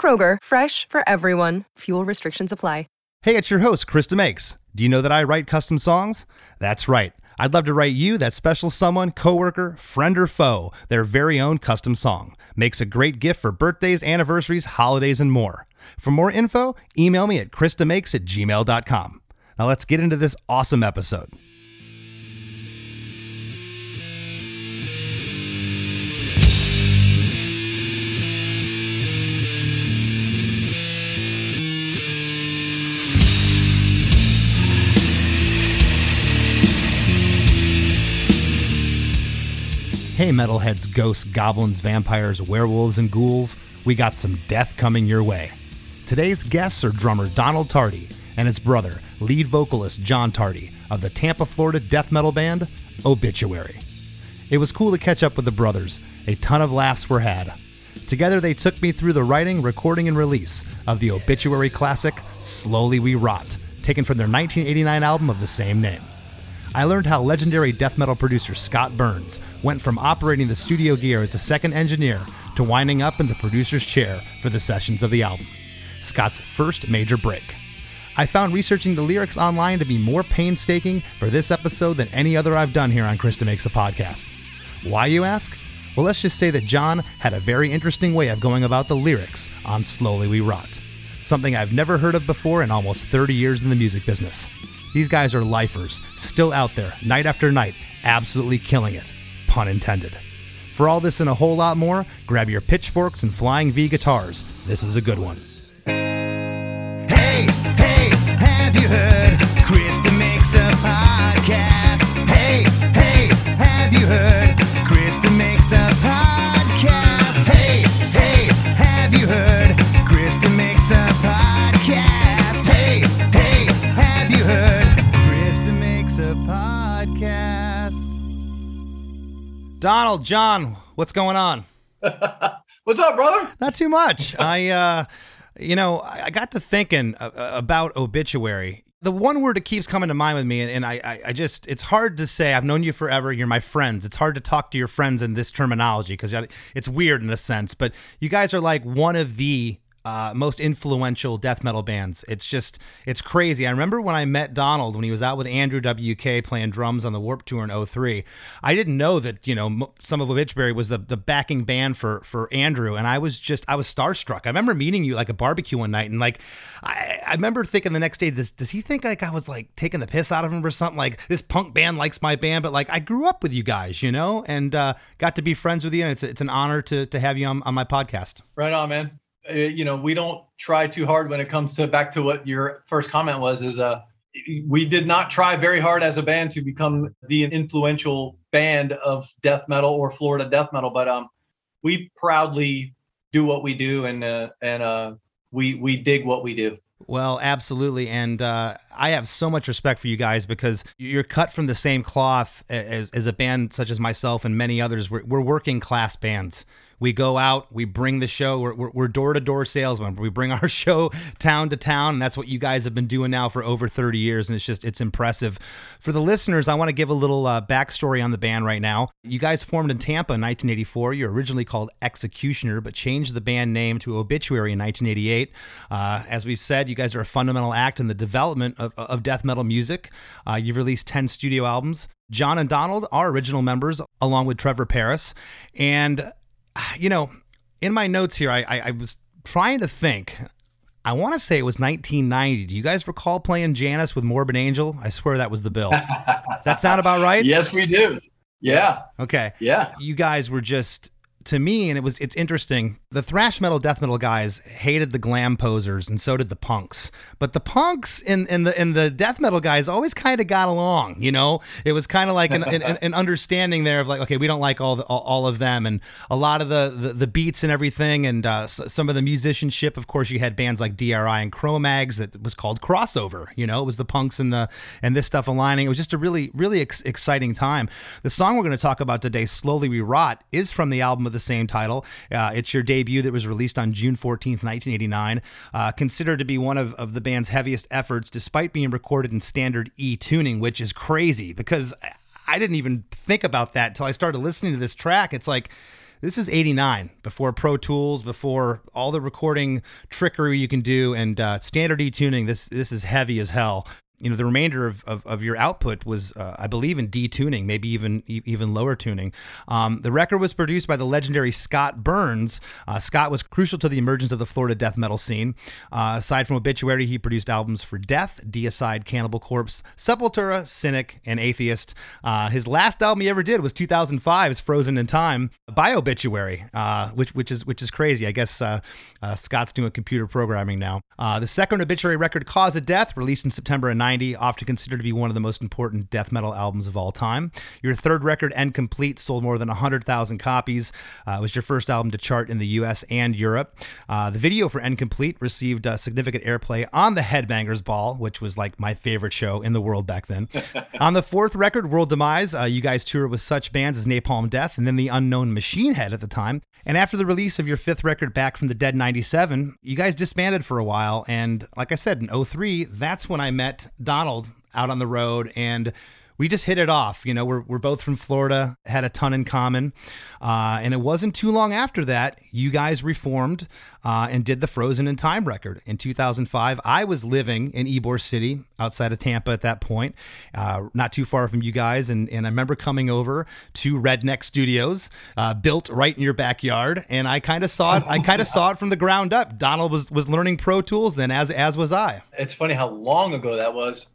Kroger, fresh for everyone. Fuel restrictions apply. Hey, it's your host, Chris DeMakes. Do you know that I write custom songs? That's right. I'd love to write you, that special someone, coworker, friend, or foe, their very own custom song. Makes a great gift for birthdays, anniversaries, holidays, and more. For more info, email me at chrisdemakes at gmail.com. Now let's get into this awesome episode. Hey, metalheads, ghosts, goblins, vampires, werewolves, and ghouls, we got some death coming your way. Today's guests are drummer Donald Tardy and his brother, lead vocalist John Tardy of the Tampa, Florida death metal band Obituary. It was cool to catch up with the brothers. A ton of laughs were had. Together, they took me through the writing, recording, and release of the Obituary classic Slowly We Rot, taken from their 1989 album of the same name. I learned how legendary death metal producer Scott Burns went from operating the studio gear as a second engineer to winding up in the producer's chair for the sessions of the album. Scott's first major break. I found researching the lyrics online to be more painstaking for this episode than any other I've done here on Chris DeMakes a Podcast. Why, you ask? Well, let's just say that John had a very interesting way of going about the lyrics on Slowly We Rot, something I've never heard of before in almost 30 years in the music business. These guys are lifers, still out there, night after night, absolutely killing it. Pun intended. For all this and a whole lot more, grab your pitchforks and flying V guitars. This is a good one. Hey, hey, have you heard? Chris DeMakes a podcast. Hey, hey, have you heard? Donald, John, what's going on? What's up, brother? Not too much. I, uh, you know, I got to thinking about obituary. The one word that keeps coming to mind with me, and I, I, I just, it's hard to say. I've known you forever. You're my friends. It's hard to talk to your friends in this terminology because it's weird in a sense. But you guys are like one of the uh, most influential death metal bands. It's just, it's crazy. I remember when I met Donald when he was out with Andrew WK playing drums on the Warp Tour in 03. I didn't know that, you know, some of Obituary was the, the backing band for, for Andrew. And I was just, I was starstruck. I remember meeting you like a barbecue one night and like, I, I remember thinking the next day, does, does he think like I was like taking the piss out of him or something? Like this punk band likes my band, but like I grew up with you guys, you know, and uh, got to be friends with you. And it's, it's an honor to, to have you on, on my podcast. Right on, man. Uh, you know, we don't try too hard when it comes to back to what your first comment was. Is uh, we did not try very hard as a band to become the influential band of death metal or Florida death metal, but um, we proudly do what we do, and uh, and uh, we we dig what we do. Well, absolutely. And uh, I have so much respect for you guys because you're cut from the same cloth as, as a band such as myself and many others. We're, we're working class bands. We go out, we bring the show, we're, door-to-door salesmen. We bring our show town to town, and that's what you guys have been doing now for over 30 years, and it's just, it's impressive. For the listeners, I want to give a little uh, backstory on the band right now. You guys formed in Tampa in 1984. You're originally called Executioner, but changed the band name to Obituary in 1988. Uh, as we've said, you guys are a fundamental act in the development of, of death metal music. Uh, you've released 10 studio albums. John and Donald are original members, along with Trevor Peres. And you know, in my notes here, I, I, I was trying to think. I want to say it was 1990. Do you guys recall playing Janus with Morbid Angel? I swear that was the bill. Does that sound about right? Yes, we do. Yeah. Okay. Yeah. You guys were just to me, and it was it's interesting. The thrash metal, death metal guys hated the glam posers, and so did the punks. But the punks and, and the and the death metal guys always kind of got along. You know, it was kind of like an, an, an, understanding there of like, okay, we don't like all the, all, of them, and a lot of the the, the beats and everything, and uh, some of the musicianship. Of course, you had bands like DRI and Cro-Mags that was called crossover. You know, it was the punks and the and this stuff aligning. It was just a really really ex- exciting time. The song we're going to talk about today, "Slowly We Rot," is from the album of the same title. Uh, it's your debut that was released on June 14th, 1989. Uh, considered to be one of, of the band's heaviest efforts, despite being recorded in standard E tuning, which is crazy because I didn't even think about that until I started listening to this track. It's like, this is 89 before pro tools before all the recording trickery you can do and uh, standard e tuning this this is heavy as hell you know the remainder of, of, of your output was uh, i believe in d tuning maybe even even lower tuning. Um, the record was produced by the legendary scott burns. Uh, scott was crucial to the emergence of the florida death metal scene. Uh, aside from obituary he produced albums for death deicide cannibal corpse sepultura cynic and atheist. Uh, his last album he ever did was 2005's frozen in time by obituary uh, which which is which is crazy. I guess uh, scott's doing computer programming now. The second obituary record cause of death released in september of 90, often considered to be one of the most important death metal albums of all time. Your third record, End Complete, sold more than 100,000 copies. Uh, it was your first album to chart in the US and Europe. Uh, the video for End Complete received uh, significant airplay on the Headbangers Ball, which was like my favorite show in the world back then. on the fourth record, World Demise, uh, you guys toured with such bands as Napalm Death and then the unknown Machine Head at the time. And after the release of your fifth record, Back from the Dead 97, you guys disbanded for a while. And like I said, in 03, that's when I met Donald out on the road and we just hit it off. You know, we're, we're both from Florida, had a ton in common. Uh, and it wasn't too long after that, you guys reformed uh, and did the Frozen in Time record in 2005. I was living in Ybor City outside of Tampa at that point, uh, not too far from you guys. And, and I remember coming over to Redneck Studios, uh, built right in your backyard. And I kind of saw it. I kind of saw it from the ground up. Donald was, was learning Pro Tools then, as, as was I. It's funny how long ago that was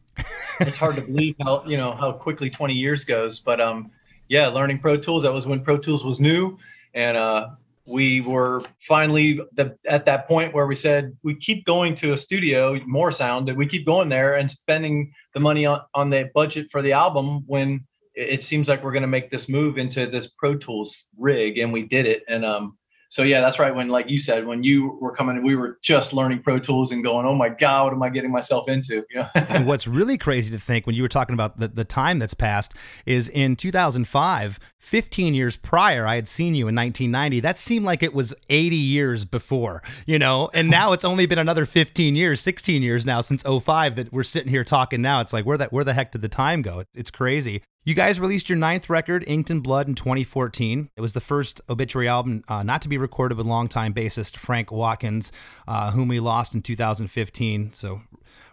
it's hard to believe how you know how quickly 20 years goes. But um, yeah, learning Pro Tools. That was when Pro Tools was new, and uh, we were finally the, at that point where we said we keep going to a studio, more sound, that we keep going there and spending the money on, on the budget for the album when it seems like we're going to make this move into this Pro Tools rig, and we did it. And um, so yeah, that's right. When like you said, when you were coming, we were just learning Pro Tools and going, "Oh my God, what am I getting myself into?" Yeah. and what's really crazy to think when you were talking about the, the time that's passed is in 2005, 15 years prior, I had seen you in 1990. That seemed like it was 80 years before, you know, and now it's only been another 15 years, 16 years now since 05 that we're sitting here talking now. It's like, where that, where the heck did the time go? It's crazy. You guys released your ninth record, Inked in Blood, in 2014. It was the first obituary album uh, not to be recorded with longtime bassist Frank Watkins, uh, whom we lost in 2015. So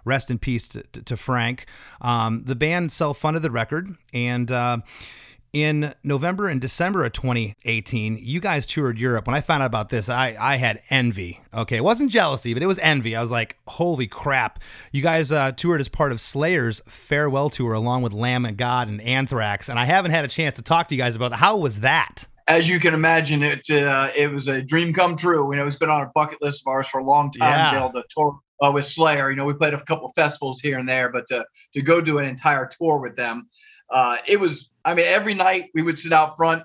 rest in peace to, to, Frank. Um, the band self funded the record, and uh, in November and December of 2018, you guys toured Europe. When I found out about this, I, I had envy. Okay, it wasn't jealousy, but it was envy. I was like, holy crap. You guys uh, toured as part of Slayer's farewell tour along with Lamb of God and Anthrax. And I haven't had a chance to talk to you guys about that. How was that? As you can imagine, it uh, it was a dream come true. You know, it's been on a bucket list of ours for a long time yeah. to be able to tour uh, with Slayer. You know, we played a couple festivals here and there, but to, to go do an entire tour with them, uh, it was I mean, every night we would sit out front,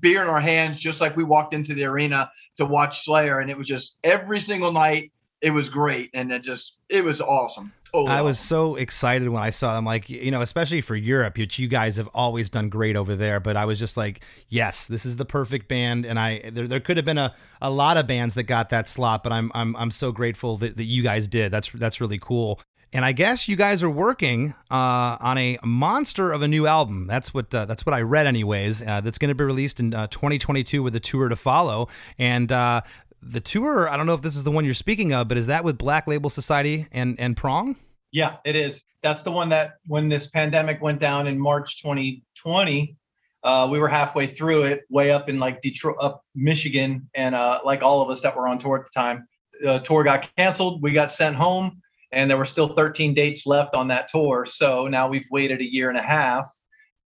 beer in our hands, just like we walked into the arena to watch Slayer. And it was just every single night, it was great. And it just, it was awesome. Totally I was so excited when I saw them, like, you know, especially for Europe, which you guys have always done great over there. But I was just like, yes, this is the perfect band. And I, there, there could have been a, a lot of bands that got that slot, but I'm, I'm, I'm so grateful that, that you guys did. That's, that's really cool. And I guess you guys are working uh, on a monster of a new album. That's what uh, that's what I read, anyways. Uh, that's going to be released in uh, 2022 with a tour to follow. And uh, the tour, I don't know if this is the one you're speaking of, but is that with Black Label Society and and Prong? Yeah, it is. That's the one that when this pandemic went down in March 2020, uh, we were halfway through it, way up in like Detroit, up Michigan, and like all of us that were on tour at the time, the tour got canceled. We got sent home and there were still 13 dates left on that tour. So now we've waited a year and a half.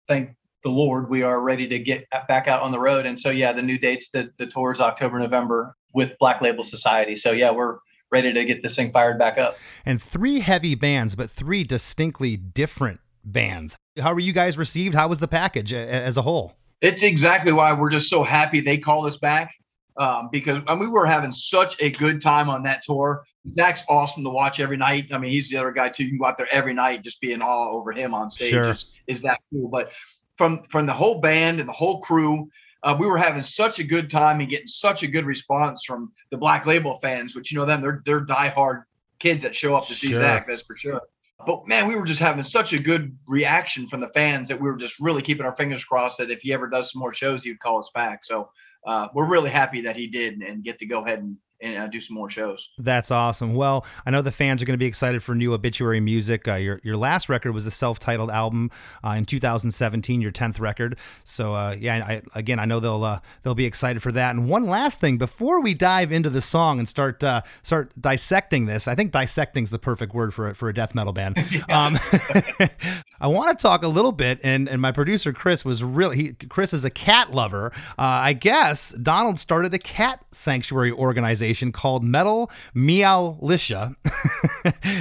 Thank the Lord, we are ready to get back out on the road. And so, yeah, the new dates, the, the tour is October, November with Black Label Society. So yeah, we're ready to get this thing fired back up. And three heavy bands, but three distinctly different bands. How were you guys received? How was the package as a whole? It's exactly why we're just so happy they called us back um, because I mean, we were having such a good time on that tour. Zakk's awesome to watch every night. I mean, he's the other guy too. You can go out there every night, just be in awe over him on stage. Sure. Is, is that cool? But from from the whole band and the whole crew, uh, we were having such a good time and getting such a good response from the Black Label fans. Which you know them, they're they're diehard kids that show up to see Sure. Zakk. That's for sure. But man, we were just having such a good reaction from the fans that we were just really keeping our fingers crossed that if he ever does some more shows, he would call us back. So uh, we're really happy that he did and get to go ahead and, and uh, do some more shows. That's awesome. Well, I know the fans are going to be excited for new obituary music. Uh, your your last record was a self-titled album uh, in 2017, your 10th record. So uh, yeah, I, again, I know they'll uh, they'll be excited for that. And one last thing before we dive into the song and start uh, start dissecting this, I think dissecting is the perfect word for a, for a death metal band. Um, I want to talk a little bit, and and my producer Chris was really he, Chris is a cat lover. Uh, I guess Donald started a cat sanctuary organization called Metal Meowlicia,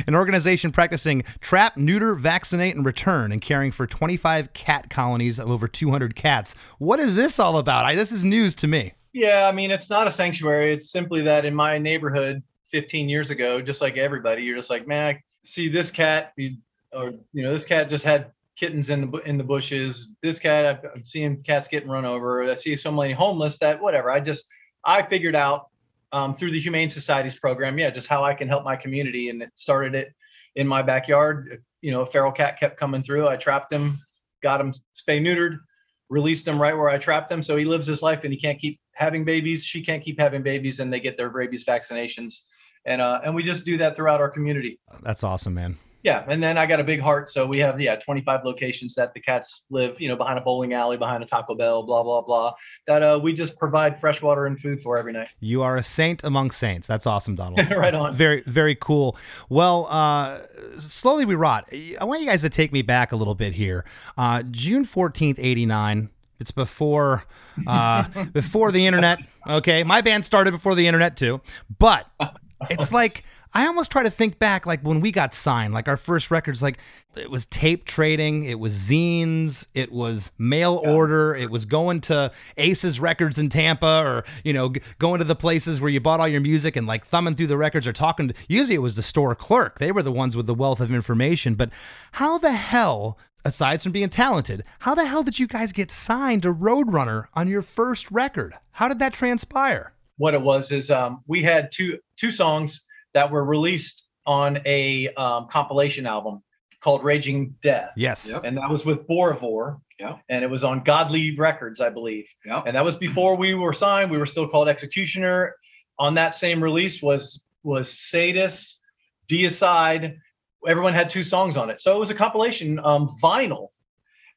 an organization practicing trap, neuter, vaccinate, and return, and caring for 25 cat colonies of over 200 cats. What is this all about? I, this is news to me. Yeah, I mean, it's not a sanctuary. It's simply that in my neighborhood 15 years ago, just like everybody, you're just like, man, see this cat, or you know, this cat just had kittens in the in the bushes. This cat, I've- I'm seeing cats getting run over. I see so many homeless that whatever. I just I figured out um, through the Humane Society's program, yeah, just how I can help my community, and it started it in my backyard. You know, a feral cat kept coming through. I trapped him, got him spay neutered, released him right where I trapped him. So he lives his life and he can't keep having babies. She can't keep having babies, and they get their rabies vaccinations. And uh, and we just do that throughout our community. That's awesome, man. Yeah, and then I got a big heart, so we have yeah 25 locations that the cats live. You know, behind a bowling alley, behind a Taco Bell, blah blah blah. That uh, we just provide fresh water and food for every night. You are a saint among saints. That's awesome, Donald. right on. Very, very cool. Well, uh, slowly we rot. I want you guys to take me back a little bit here. Uh, June fourteenth, eighty nine. It's before, uh, before the internet. Okay, my band started before the internet too, but it's like. I almost try to think back, like when we got signed, like our first records, like it was tape trading, it was zines, it was mail order, it was going to Aces Records in Tampa, or you know, g- going to the places where you bought all your music and like thumbing through the records or talking. To, usually, it was the store clerk; they were the ones with the wealth of information. But how the hell? Aside from being talented, how the hell did you guys get signed to Roadrunner on your first record? How did that transpire? what it was is um, we had two two songs that were released on a um, compilation album called Raging Death. Yes. Yep. And that was with Boravor. Yeah. And it was on Godly Records, I believe. Yeah. And that was before we were signed. We were still called Executioner. On that same release was was Sadis, Deicide. Everyone had two songs on it. So it was a compilation um, vinyl.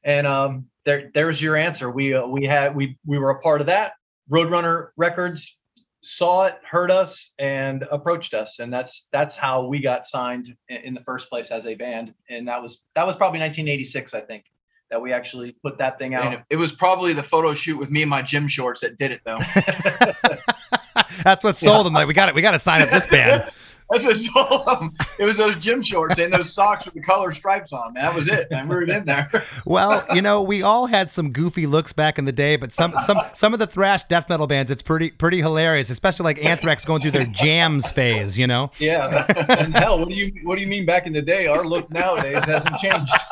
And um, there there's your answer. We uh, we had we we were a part of that. Roadrunner Records saw it, heard us, and approached us, and that's that's how we got signed in, in the first place as a band. And that was that was probably 1986, I think, that we actually put that thing out. it, it was probably the photo shoot with me in my gym shorts that did it, though. That's what sold them. Like we got it. We got to sign up this band. That's what sold them. It was those gym shorts and those socks with the color stripes on. Man, that was it. Man, we were in there. Well, you know, we all had some goofy looks back in the day, but some some some of the thrash death metal bands, it's pretty pretty hilarious, especially like Anthrax going through their jams phase. You know. Yeah, and hell, what do you what do you mean back in the day? Our look nowadays hasn't changed.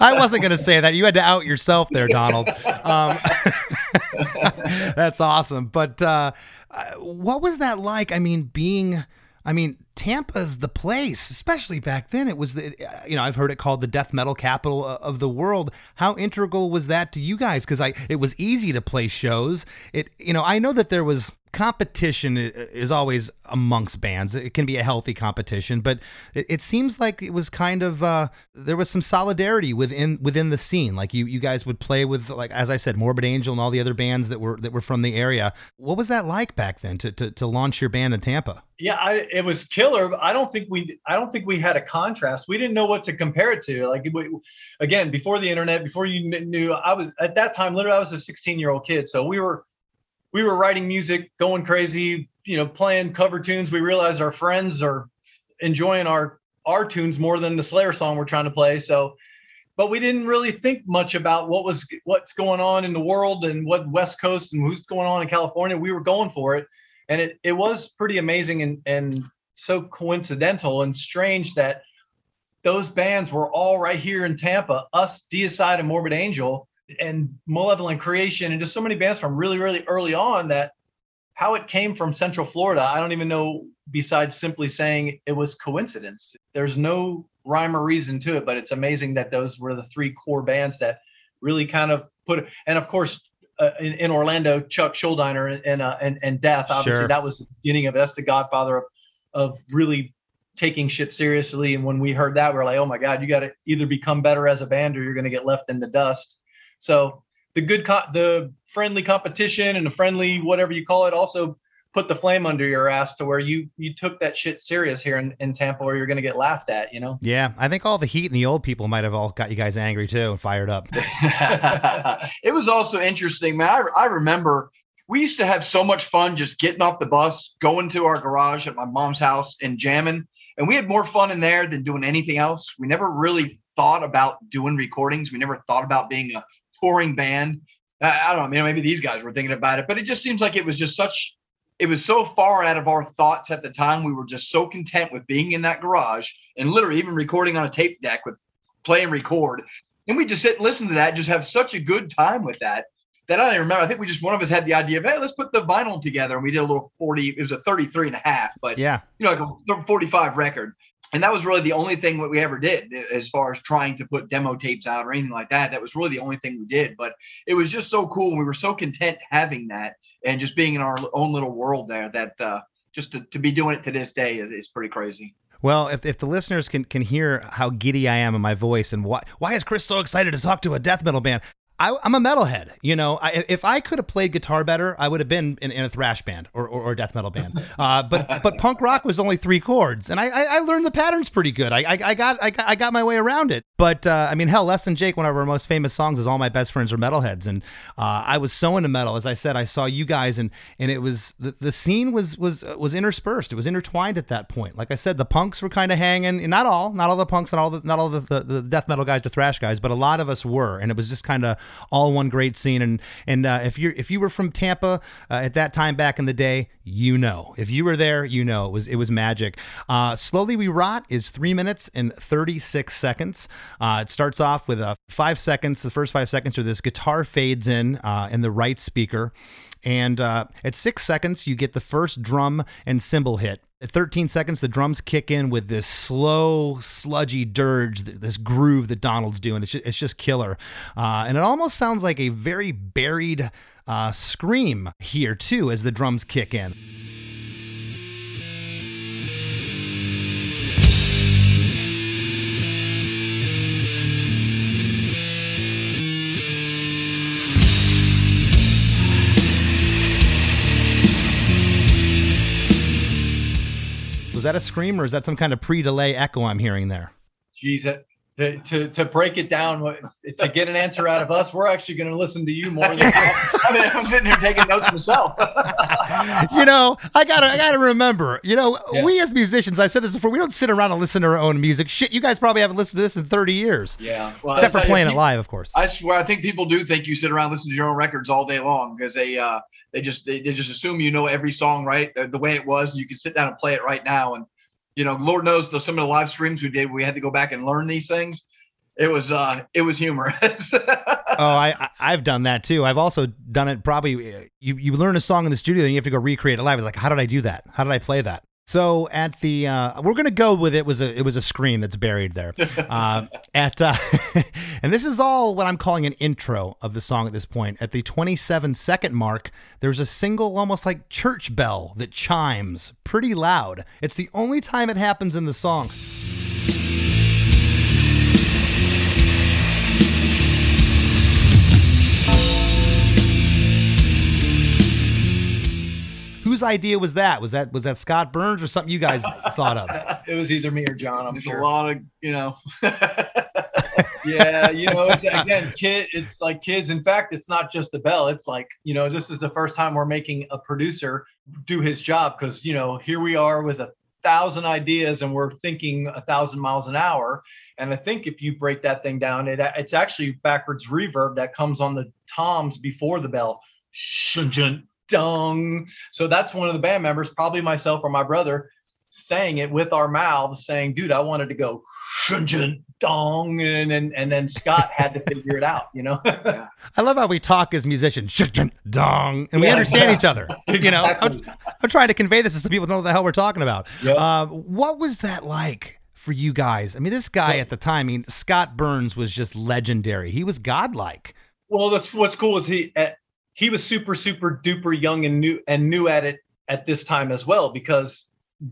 I wasn't going to say that. You had to out yourself there, Donald. Um, that's awesome. But uh, uh, what was that like? I mean, being, I mean, Tampa's the place, especially back then. It was the, uh, you know, I've heard it called the death metal capital of the world. How integral was that to you guys? Because I, it was easy to play shows. It, you know, I know that there was competition is always amongst bands. It can be a healthy competition, but it, it seems like it was kind of uh, there was some solidarity within within the scene. Like you you guys would play with like as I said, Morbid Angel and all the other bands that were that were from the area. What was that like back then to to, to launch your band in Tampa? Yeah, I, it was killer. But I don't think we I don't think we had a contrast. We didn't know what to compare it to. Like we, again, before the internet, before you knew, I was at that time literally I was a 16 year old kid. So we were we were writing music, going crazy, you know, playing cover tunes. We realized our friends are enjoying our our tunes more than the Slayer song we're trying to play. So, but we didn't really think much about what was what's going on in the world and what West Coast and who's going on in California. We were going for it, and it it was pretty amazing and and so coincidental and strange that those bands were all right here in Tampa. Us, Deicide, and Morbid Angel, and Malevolent Creation, and just so many bands from really really early on that how it came from Central Florida, I don't even know besides simply saying it was coincidence. There's no rhyme or reason to it, but it's amazing that those were the three core bands that really kind of put and of course uh, in, in, Orlando, Chuck Schuldiner and uh, and and Death. Obviously, sure. that was the beginning of that's the Godfather of of really taking shit seriously. And when we heard that, we are like, oh my god, you got to either become better as a band or you're going to get left in the dust. So the good, co- the friendly competition and the friendly whatever you call it also put the flame under your ass to where you you took that shit serious here in, in Tampa where you're going to get laughed at, you know? Yeah, I think all the heat and the old people might have all got you guys angry too and fired up. it was also interesting, man. I, I remember we used to have so much fun just getting off the bus, going to our garage at my mom's house and jamming. And we had more fun in there than doing anything else. We never really thought about doing recordings. We never thought about being a touring band. I, I don't know, maybe these guys were thinking about it, but it just seems like it was just such it was so far out of our thoughts at the time. We were just so content with being in that garage and literally even recording on a tape deck with play and record. And we just sit and listen to that, just have such a good time with that. That I don't even remember. I think we just one of us had the idea of, hey, let's put the vinyl together. And we did a little 40, it was a 33 and a half, but yeah, you know, like a 45 record. And that was really the only thing that we ever did as far as trying to put demo tapes out or anything like that. That was really the only thing we did. But it was just so cool. We were so content having that and just being in our own little world there that uh, just to, to be doing it to this day is, is pretty crazy. Well, if, if the listeners can, can hear how giddy I am in my voice and why why is Chris so excited to talk to a death metal band, I, am a metalhead. You know, I, if I could have played guitar better, I would have been in, in a thrash band or, or, or death metal band. Uh, but but punk rock was only three chords, and I, I, I learned the patterns pretty good. I, I, I, got I got I got my way around it. But uh, I mean, hell, less than Jake. One of our most famous songs is "All My Best Friends Are Metalheads," and uh, I was so into metal. As I said, I saw you guys, and and it was the, the scene was was was interspersed. It was intertwined at that point. Like I said, the punks were kind of hanging. Not all, not all the punks, and all the not all the, the, the death metal guys, the thrash guys, but a lot of us were, and it was just kind of all one great scene. And and uh, if you if you were from Tampa uh, at that time back in the day, you know. If you were there, you know it was it was magic. Uh, Slowly We Rot is three minutes and thirty six seconds. Uh, it starts off with a five seconds. The first five seconds are this guitar fades in uh, in the right speaker. And uh, at six seconds, you get the first drum and cymbal hit. At 13 seconds, the drums kick in with this slow, sludgy dirge, this groove that Donald's doing. It's just, it's just killer. Uh, and it almost sounds like a very buried uh, scream here, too, as the drums kick in. That a scream or is that some kind of pre-delay echo I'm hearing there? Jeez, to, to, to break it down, to get an answer out of us, we're actually going to listen to you more than I mean, I'm sitting here taking notes myself. you know, I gotta, I gotta remember. You know, yeah. we as musicians, I've said this before, we don't sit around and listen to our own music. Shit, you guys probably haven't listened to this in 30 years. Yeah, well, except for playing it live, of course. I swear, I think people do think you sit around listening to your own records all day long because they, uh, they just, they, they just assume you know every song right the way it was. You can sit down and play it right now and you know, Lord knows the, some of the live streams we did, we had to go back and learn these things. It was uh, it was humorous. oh, I I've done that too. I've also done it. Probably you you learn a song in the studio and you have to go recreate it live. It's like, how did I do that? How did I play that? So at the uh, we're gonna go with it was a it was a scream that's buried there. Uh, at uh, and this is all what I'm calling an intro of the song at this point. At the 27 second mark, there's a single almost like church bell that chimes pretty loud. It's the only time it happens in the song. Whose idea was that? Was that was that Scott Burns or something you guys thought of? It was either me or John. I'm There's sure. a lot of you know. yeah, you know, again, kid, it's like kids. In fact, it's not just the bell. It's like, you know, this is the first time we're making a producer do his job because, you know, here we are with a thousand ideas and we're thinking a thousand miles an hour. And I think if you break that thing down, it it's actually backwards reverb that comes on the toms before the bell. Shun dong. So that's one of the band members, probably myself or my brother, saying it with our mouths, saying, dude, I wanted to go shun dong. And, and, and then Scott had to figure it out, you know? I love how we talk as musicians, shun dong, and we Yeah. understand each other. You know, I'm, I'm trying to convey this so people know what the hell we're talking about. Yep. Uh, what was that like? For you guys, I mean, this guy at the time, I mean, Scott Burns was just legendary. He was godlike. Well, that's what's cool is he uh, he was super super duper young and new and new at it at this time as well because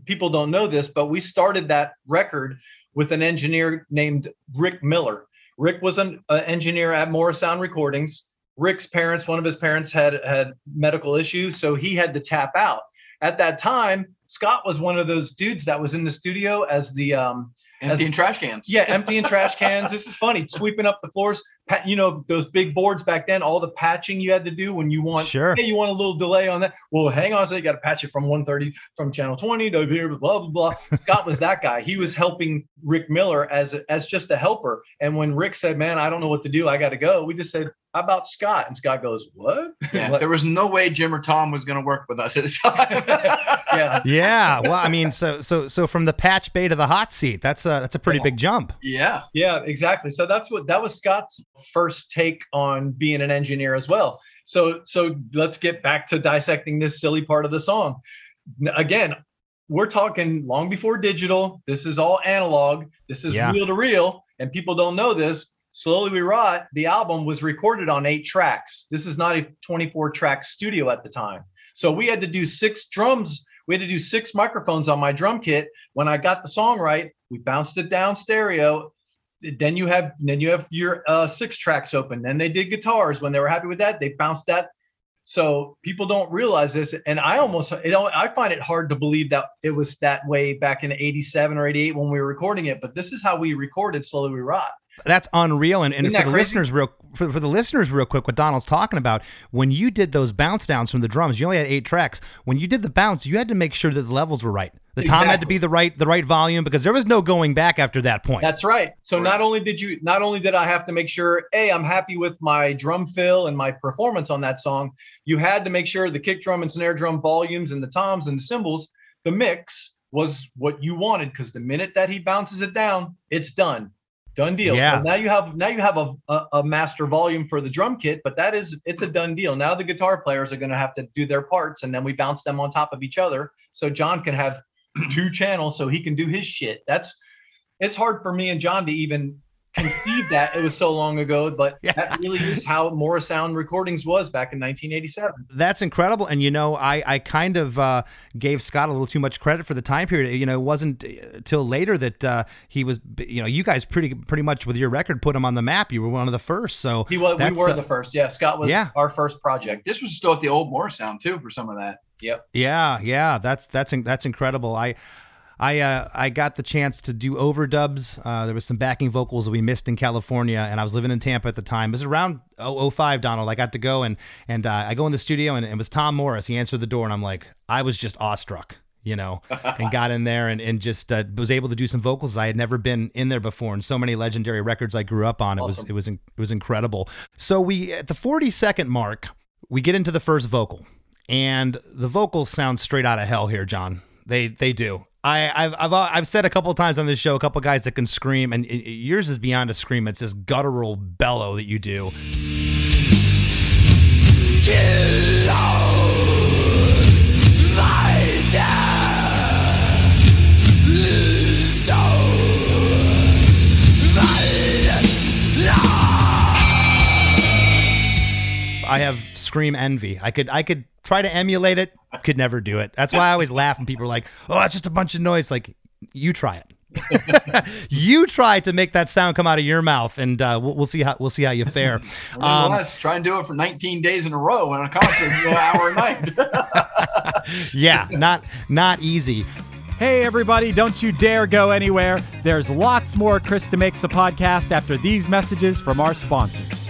people don't know this, but we started that record with an engineer named Rick Miller. Rick was an uh, engineer at Morrisound Recordings. Rick's parents, one of his parents had had medical issues, so he had to tap out. At that time, Scott was one of those dudes that was in the studio as the um, Emptying trash cans. yeah, emptying trash cans. This is funny. Sweeping up the floors. Pa- you know those big boards back then. All the patching you had to do when you want. Sure. Hey, you want a little delay on that? Well, hang on a second. You got to patch it from 130 from channel 20 to here. Blah blah blah. Scott was that guy. He was helping Rick Miller as as just a helper. And when Rick said, "Man, I don't know what to do. I got to go," we just said, "How about Scott?" And Scott goes, "What?" Yeah, Like, there was no way Jim or Tom was going to work with us at the time. yeah. Yeah. Well, I mean, so so so from the patch bay to the hot seat, that's a that's a pretty big jump. yeah. Yeah, exactly. So that's what that was Scott's first take on being an engineer as well. So so let's get back to dissecting this silly part of the song. Again, we're talking long before digital. This is all analog. This is Yeah. reel to reel, and people don't know this. Slowly We Rot, the album was recorded on eight tracks. This is not a 24 track studio at the time. So we had to do six drums. We had to do six microphones on my drum kit. When I got the song right, we bounced it down stereo. Then you have then you have your uh, six tracks open. Then they did guitars. When they were happy with that, they bounced that. So people don't realize this, and I almost know I find it hard to believe that it was that way back in '87 or '88 when we were recording it. But this is how we recorded "Slowly We Rot." That's unreal. And, and Isn't for the crazy? listeners, real for, for the listeners, real quick, what Donald's talking about, when you did those bounce downs from the drums, you only had eight tracks. When you did the bounce, you had to make sure that the levels were right. The tom had to be the right the right volume because there was no going back after that point. That's right. So not only did you, not only did I have to make sure, hey, I'm happy with my drum fill and my performance on that song. You had to make sure the kick drum and snare drum volumes and the toms and the cymbals, the mix was what you wanted. Because the minute that he bounces it down, it's done, done deal. Yeah. Now you have now you have a, a a master volume for the drum kit, but that is it's a done deal. Now the guitar players are going to have to do their parts, and then we bounce them on top of each other, so John can have two channels, so he can do his shit. That's it's hard for me and John to even conceive that it was so long ago, but that really is how Morrisound Recordings was back in 1987. That's incredible. And, you know, I, I kind of uh, gave Scott a little too much credit for the time period. You know, it wasn't uh, till later that uh, he was, you know, you guys pretty pretty much with your record put him on the map. You were one of the first. So He was, we were uh, the first. Yeah, Scott was yeah. our first project. This was still at the old Morrisound too for some of that. Yep. Yeah, yeah, that's that's that's incredible. I I uh, I got the chance to do overdubs. Uh, there was some backing vocals that we missed in California, and I was living in Tampa at the time. It was around 005, Donald. I got to go and and uh, I go in the studio, and it was Tom Morris. He answered the door, and I'm like, I was just awestruck. You know, and got in there and, and just uh, was able to do some vocals. I had never been in there before, and so many legendary records I grew up on. It was it was in- it was incredible. So we at the 40 second mark, we get into the first vocal, and the vocals sound straight out of hell here, John. They they do. I, I've, I've uh, I've said a couple times on this show, a couple guys that can scream, and it- yours is beyond a scream. It's this guttural bellow that you do. I have scream envy. I could I could try to emulate it, could never do it. That's why I always laugh when people are like, "Oh, it's just a bunch of noise." Like, you try it. you try to make that sound come out of your mouth, and uh, we'll, we'll see how we'll see how you fare. Um, Nonetheless, try and do it for 19 days in a row on a concert, an hour a night. yeah, not not easy. Hey, everybody, don't you dare go anywhere. There's lots more Chris DeMakes a Podcast after these messages from our sponsors.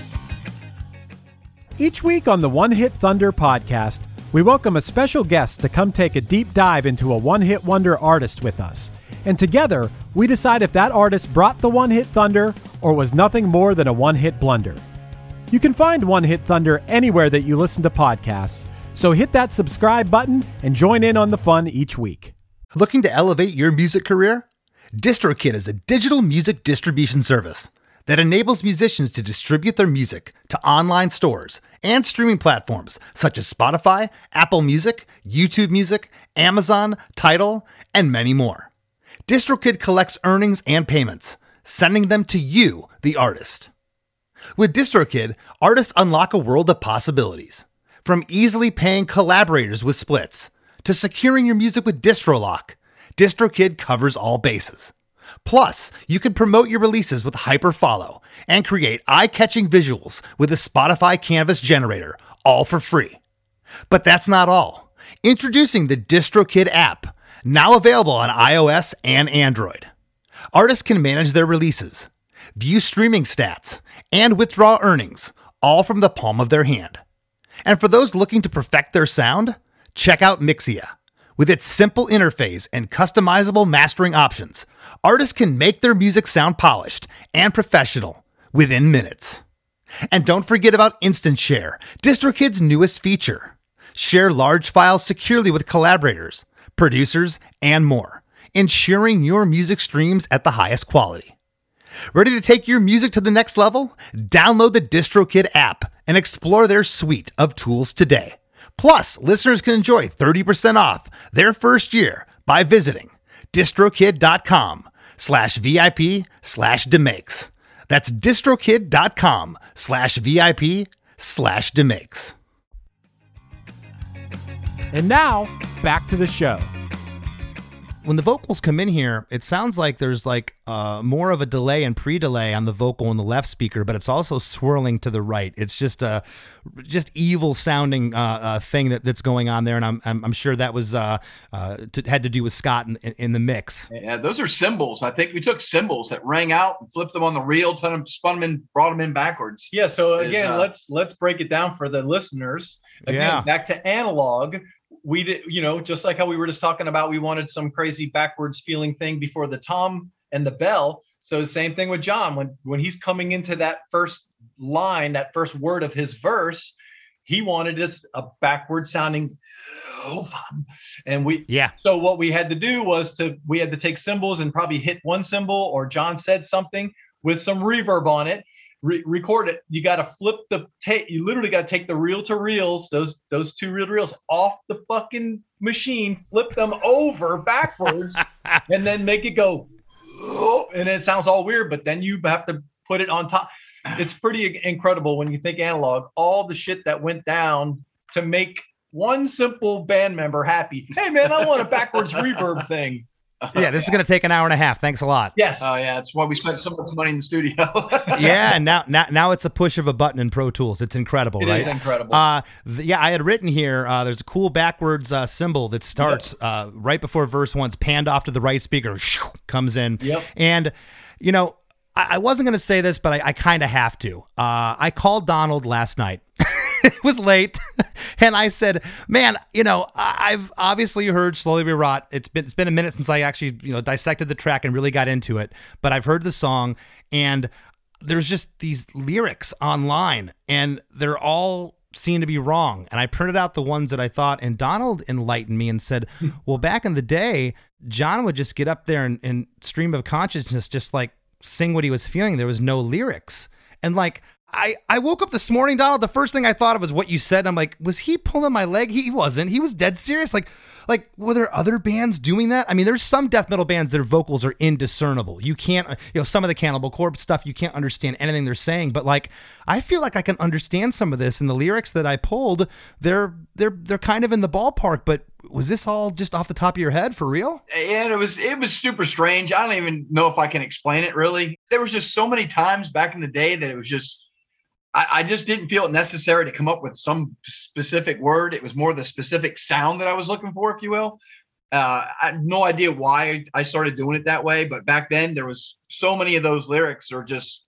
Each week on the One Hit Thunder podcast, we welcome a special guest to come take a deep dive into a one hit wonder artist with us. And together, we decide if that artist brought the one hit thunder or was nothing more than a one hit blunder. You can find One Hit Thunder anywhere that you listen to podcasts, so hit that subscribe button and join in on the fun each week. Looking to elevate your music career? DistroKid is a digital music distribution service that enables musicians to distribute their music to online stores and streaming platforms such as Spotify, Apple Music, YouTube Music, Amazon, Tidal, and many more. DistroKid collects earnings and payments, sending them to you, the artist. With DistroKid, artists unlock a world of possibilities. From easily paying collaborators with splits to securing your music with DistroLock, DistroKid covers all bases. Plus, you can promote your releases with Hyperfollow and create eye-catching visuals with the Spotify Canvas generator, all for free. But that's not all. Introducing the DistroKid app, now available on iOS and Android. Artists can manage their releases, view streaming stats, and withdraw earnings, all from the palm of their hand. And for those looking to perfect their sound, check out Mixea. With its simple interface and customizable mastering options, artists can make their music sound polished and professional within minutes. And don't forget about Instant Share, DistroKid's newest feature. Share large files securely with collaborators, producers, and more, ensuring your music streams at the highest quality. Ready to take your music to the next level? Download the DistroKid app and explore their suite of tools today. Plus, listeners can enjoy 30% off their first year by visiting distrokid.com slash VIP slash demakes. That's distrokid.com slash VIP slash demakes. And now, back to the show when the vocals come in here, it sounds like there's like uh, more of a delay and pre-delay on the vocal in the left speaker, but it's also swirling to the right. It's just a just evil sounding uh, uh, thing that, that's going on there, and I'm I'm, I'm sure that was uh, uh, to, had to do with Scott in, in, the mix. Yeah, those are cymbals. I think we took cymbals that rang out and flipped them on the reel, spun them, spun them in, brought them in backwards. Yeah. So again, uh, let's let's break it down for the listeners. Again, yeah. back to analog we did, you know, just like how we were just talking about, we wanted some crazy backwards feeling thing before the tom and the bell. So same thing with John. When when he's coming into that first line, that first word of his verse, he wanted us a backward sounding and we yeah. so what we had to do was to we had to take cymbals and probably hit one cymbal or john said something with some reverb on it re- record it, you got to flip the tape. You literally got to take the reel to reels, those those two reel to reels off the fucking machine, flip them over backwards, and then make it go. And it sounds all weird, but then you have to put it on top. It's pretty incredible when you think analog, all the shit that went down to make one simple band member happy. Hey man, I want a backwards reverb thing yeah, this is going to take an hour and a half. Thanks a lot. Yes. Oh yeah, that's why we spent so much money in the studio. yeah, and now now now it's a push of a button in Pro Tools. It's incredible, it right? It is incredible. Uh, th- yeah, I had written here. Uh, there's a cool backwards uh, cymbal that starts yep. uh, right before verse one's panned off to the right speaker, shoo, comes in, yep. and you know. I, I wasn't going to say this, but I, I kind of have to. Uh, I called Donald last night. it was late, and I said, "Man, you know, I've obviously heard Slowly We Rot. It's been it's been a minute since I actually you know dissected the track and really got into it, but I've heard the song, and there's just these lyrics online, and they're all." seem to be wrong. And I printed out the ones that I thought, and Donald enlightened me and said, Well, back in the day, John would just get up there and, and stream of consciousness, just like sing what he was feeling. There was no lyrics. And like, I, I woke up this morning, Donald. The first thing I thought of was what you said. I'm like, was he pulling my leg? He wasn't. He was dead serious. Like, like were there other bands doing that? I mean, there's some death metal bands their vocals are indiscernible. You can't, uh, you know, some of the Cannibal Corpse stuff, you can't understand anything they're saying. But like, I feel like I can understand some of this, and the lyrics that I pulled, they're they're they're kind of in the ballpark. But was this all just off the top of your head for real? Yeah, it was it was super strange. I don't even know if I can explain it really. There was just so many times back in the day that it was just I, I, just didn't feel it necessary to come up with some specific word. It was more the specific sound that I was looking for, if you will. Uh, I have no idea why I started doing it that way, but back then there was so many of those lyrics are just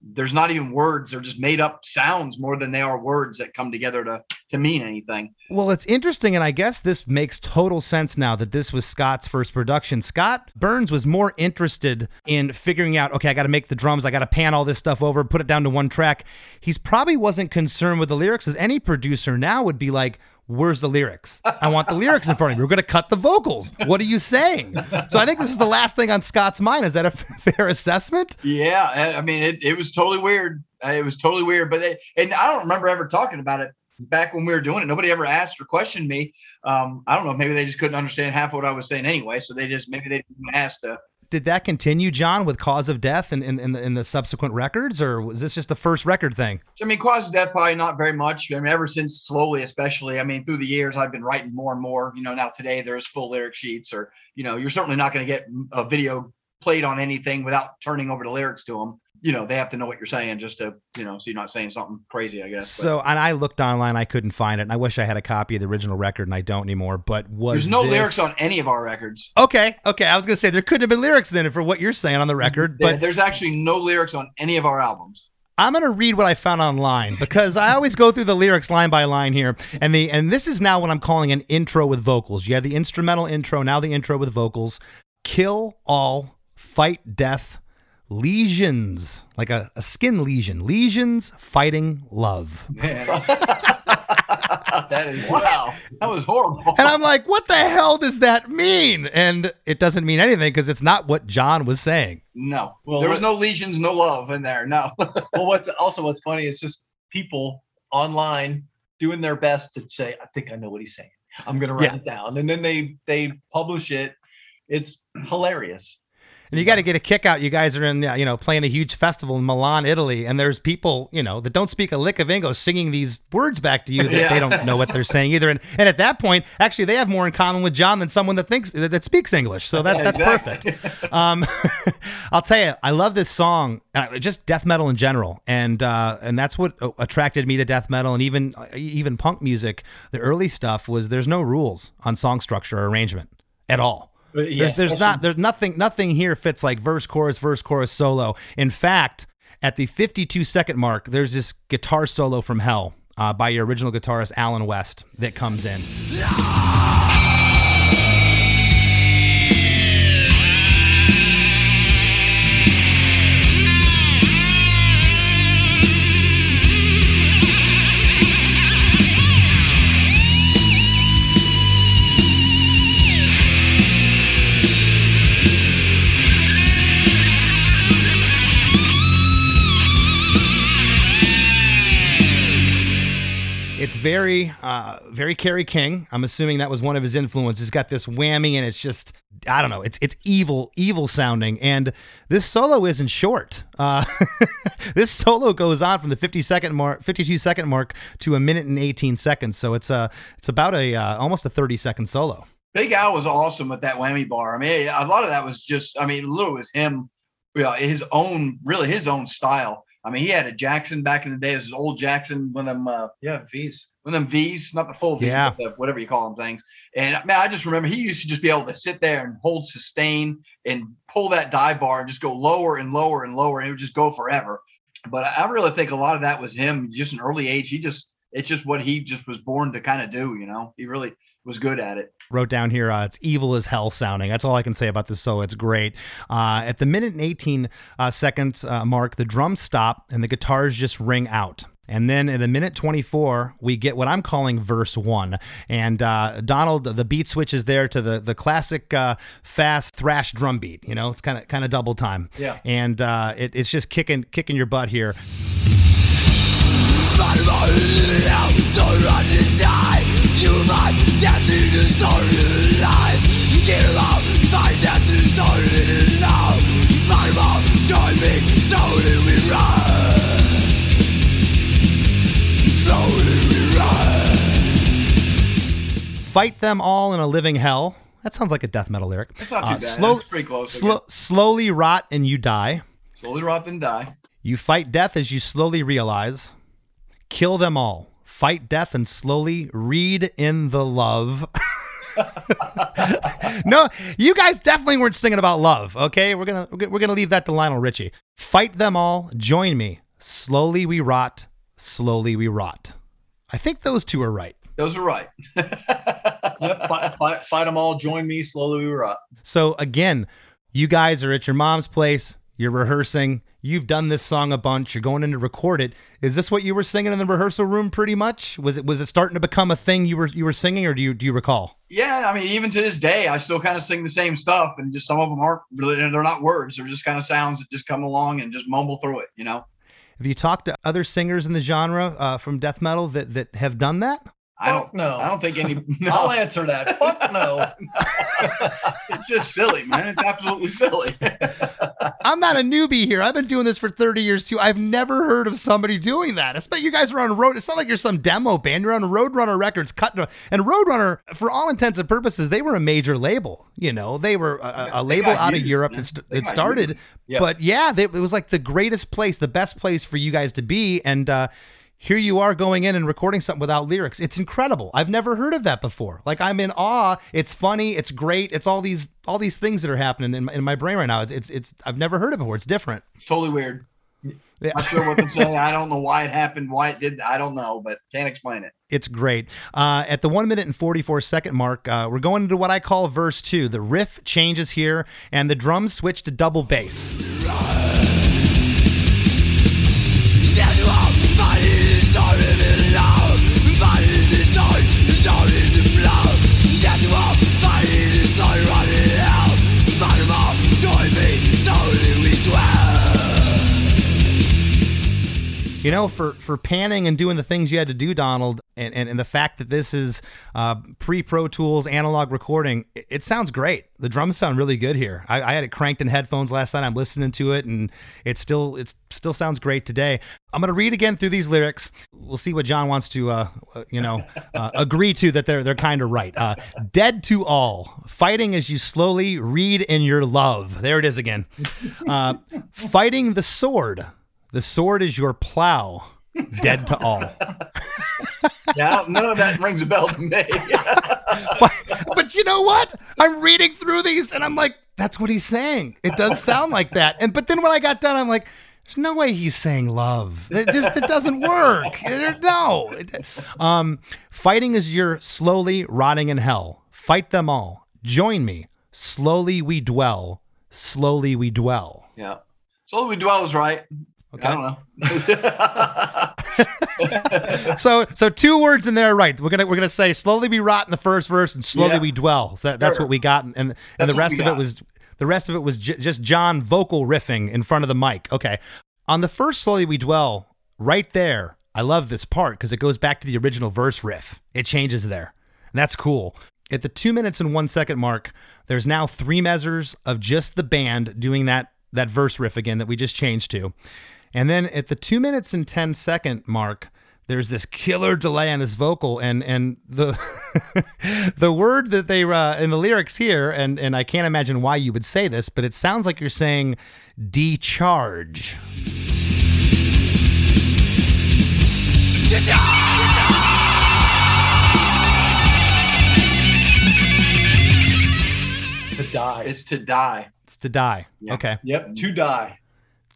there's not even words; they're just made up sounds more than they are words that come together to to mean anything. Well, it's interesting, and I guess this makes total sense now that this was Scott's first production. Scott Burns was more interested in figuring out, okay, I got to make the drums, I got to pan all this stuff over, put it down to one track. He's probably wasn't concerned with the lyrics, as any producer now would be like, Where's the lyrics? I want the lyrics in front of me. We're going to cut the vocals. What are you saying? So I think this is the last thing on Scott's mind. Is that a fair assessment? Yeah, I mean, it, it was totally weird. Uh, It was totally weird, but and I don't remember ever talking about it back when we were doing it. Nobody ever asked or questioned me. Um, I don't know. Maybe they just couldn't understand half of what I was saying anyway, so they just maybe they didn't ask to. Did that continue, John, with cause of death in, in, in, the, in the subsequent records, or was this just the first record thing? I mean, cause of death probably not very much. I mean, ever since slowly, especially. I mean, through the years, I've been writing more and more. You know, now today there's full lyric sheets, or you know, you're certainly not going to get a video played on anything without turning over the lyrics to them. You know, they have to know what you're saying just to, you know, so you're not saying something crazy. I guess. But So, and I looked online, I couldn't find it, and I wish I had a copy of the original record, and I don't anymore. But was there's no this- lyrics on any of our records. Okay, okay. I was gonna say there couldn't have been lyrics then for what you're saying on the record, but there's actually no lyrics on any of our albums. I'm gonna read what I found online because I always go through the lyrics line by line here, and the and this is now what I'm calling an intro with vocals. You have the instrumental intro, now the intro with vocals. Kill all, fight death, lesions like a, a skin lesion, lesions fighting love. that is wow. That was horrible. And I'm like, what the hell does that mean? And it doesn't mean anything because it's not what John was saying. no, Well, there was no lesions, no love in there. No. well, what's also what's funny is just people online doing their best to say, "I think I know what he's saying. I'm gonna write Yeah. it down," and then they they publish it. It's hilarious. And you got to get a kick out. You guys are in, you know, playing a huge festival in Milan, Italy, and there's people, you know, that don't speak a lick of English singing these words back to you that Yeah. they don't know what they're saying either. And and at that point, actually, they have more in common with John than someone that thinks that, that speaks English. So that that's Exactly. perfect. Um, I'll tell you, I love this song, uh, just death metal in general, and uh, and that's what uh, attracted me to death metal and even uh, even punk music. The early stuff was there's no rules on song structure or arrangement at all. Yeah, There's, there's not there's nothing nothing here fits like verse chorus verse chorus solo. In fact, at the 52 second mark, there's this guitar solo from Hell uh, by your original guitarist Alan West that comes in. It's very, uh, very Kerry King. I'm assuming that was one of his influences. It's got this whammy, and it's just, I don't know, it's it's evil, evil sounding. And this solo isn't short. Uh, this solo goes on from the 50 second mark, 52 second mark to a minute and 18 seconds. So it's a, it's about a uh, almost a 30 second solo. Big Al was awesome with that whammy bar. I mean, a lot of that was just, I mean, Lou was him, you know, his own, really his own style. I mean, he had a Jackson back in the day. This is old Jackson, one of them, uh, yeah, V's. one of them V's, not the full V, Yeah. but the, whatever you call them things. And man, I just remember he used to just be able to sit there and hold sustain and pull that dive bar and just go lower and lower and lower, and it would just go forever. But I I really think a lot of that was him, just an early age. He just, it's just what he just was born to kind of do. You know, he really was good at it. Wrote down here uh, it's evil as hell sounding that's all i can say about this solo it's great uh, at the minute and 18 uh, seconds uh, mark the drums stop and the guitars just ring out and then at the minute 24 we get what i'm calling verse one and uh, donald the beat switches there to the the classic uh, fast thrash drum beat you know it's kind of kind of double time Yeah. and uh, it, it's just kicking kicking your butt here fight them all in a living hell that sounds like a death metal lyric That's not too Uh, bad. slow- That's pretty close. Guess. slowly rot and you die. Slowly rot and die. You fight death as you slowly realize. Kill them all. Fight death and slowly read in the love. no, you guys definitely weren't singing about love. Okay, we're gonna we're gonna leave that to Lionel Richie. Fight them all. Join me. Slowly we rot. Slowly we rot. I think those two are right. Those are right. yep, fight, fight, fight them all. Join me. Slowly we rot. So again, you guys are at your mom's place. You're rehearsing. You've done this song a bunch. You're going in to record it. Is this what you were singing in the rehearsal room? Pretty much. Was it was it starting to become a thing you were you were singing, or do you do you recall? Yeah, I mean, even to this day, I still kind of sing the same stuff, and just some of them aren't really. They're not words. They're just kind of sounds that just come along and just mumble through it. You know. Have you talked to other singers in the genre uh, from death metal that that have done that? I don't know. I don't think any. No. I'll answer that. Fuck no. it's just silly, man. It's absolutely silly. I'm not a newbie here. I've been doing this for 30 years too. I've never heard of somebody doing that. Especially you guys are on road. It's not like you're some demo band. You're on Roadrunner Records, cutting. And Roadrunner, for all intents and purposes, they were a major label. You know, they were a, a label out used, of Europe that, that started. Yep. But yeah, they, it was like the greatest place, the best place for you guys to be. And uh, here you are going in and recording something without lyrics. It's incredible. I've never heard of that before. Like I'm in awe. It's funny. It's great. It's all these all these things that are happening in my, in my brain right now. It's, it's it's I've never heard of it before. It's different. It's totally weird. Yeah. Not sure what to say. I don't know why it happened, why it did. I don't know, but can't explain it. It's great. Uh, at the one minute and 44 second mark, uh, we're going into what I call verse two. The riff changes here, and the drums switch to double bass. You know, for, for panning and doing the things you had to do, Donald, and, and, and the fact that this is uh, pre Pro Tools analog recording, it, it, sounds great. The drums sound really good here. I, I, had it cranked in headphones last night. I'm listening to it, and it still it still sounds great today. I'm gonna read again through these lyrics. We'll see what John wants to, uh, uh you know, uh, agree to that they're they're kind of right. Uh, Dead to all, fighting as you slowly read in your love. There it is again. Uh, fighting the sword the sword is your plow, dead to all. yeah, none of that rings a bell to me. but, but you know what? I'm reading through these and I'm like, that's what he's saying. It does sound like that. And but then when I got done, I'm like, there's no way he's saying love. It just it doesn't work. No. Um, fighting is you're slowly rotting in hell. Fight them all. Join me. Slowly we dwell. Slowly we dwell. Yeah. Slowly we dwell is right. Okay. I don't know. so so two words in there, right? We're gonna we're gonna say slowly we rot in the first verse and slowly yeah. we dwell. So that, that's sure. what we got, and and that's the rest of got. it was the rest of it was j- just John vocal riffing in front of the mic. Okay, on the first slowly we dwell, right there. I love this part because it goes back to the original verse riff. It changes there, and that's cool. At the two minutes and one second mark, there's now three measures of just the band doing that that verse riff again that we just changed to. And then at the two minutes and 10 second mark, there's this killer delay on this vocal and and the the word that they uh, in the lyrics here and and I can't imagine why you would say this but it sounds like you're saying decharge. To die. It's to die. It's to die. Yeah. Okay. Yep. To die.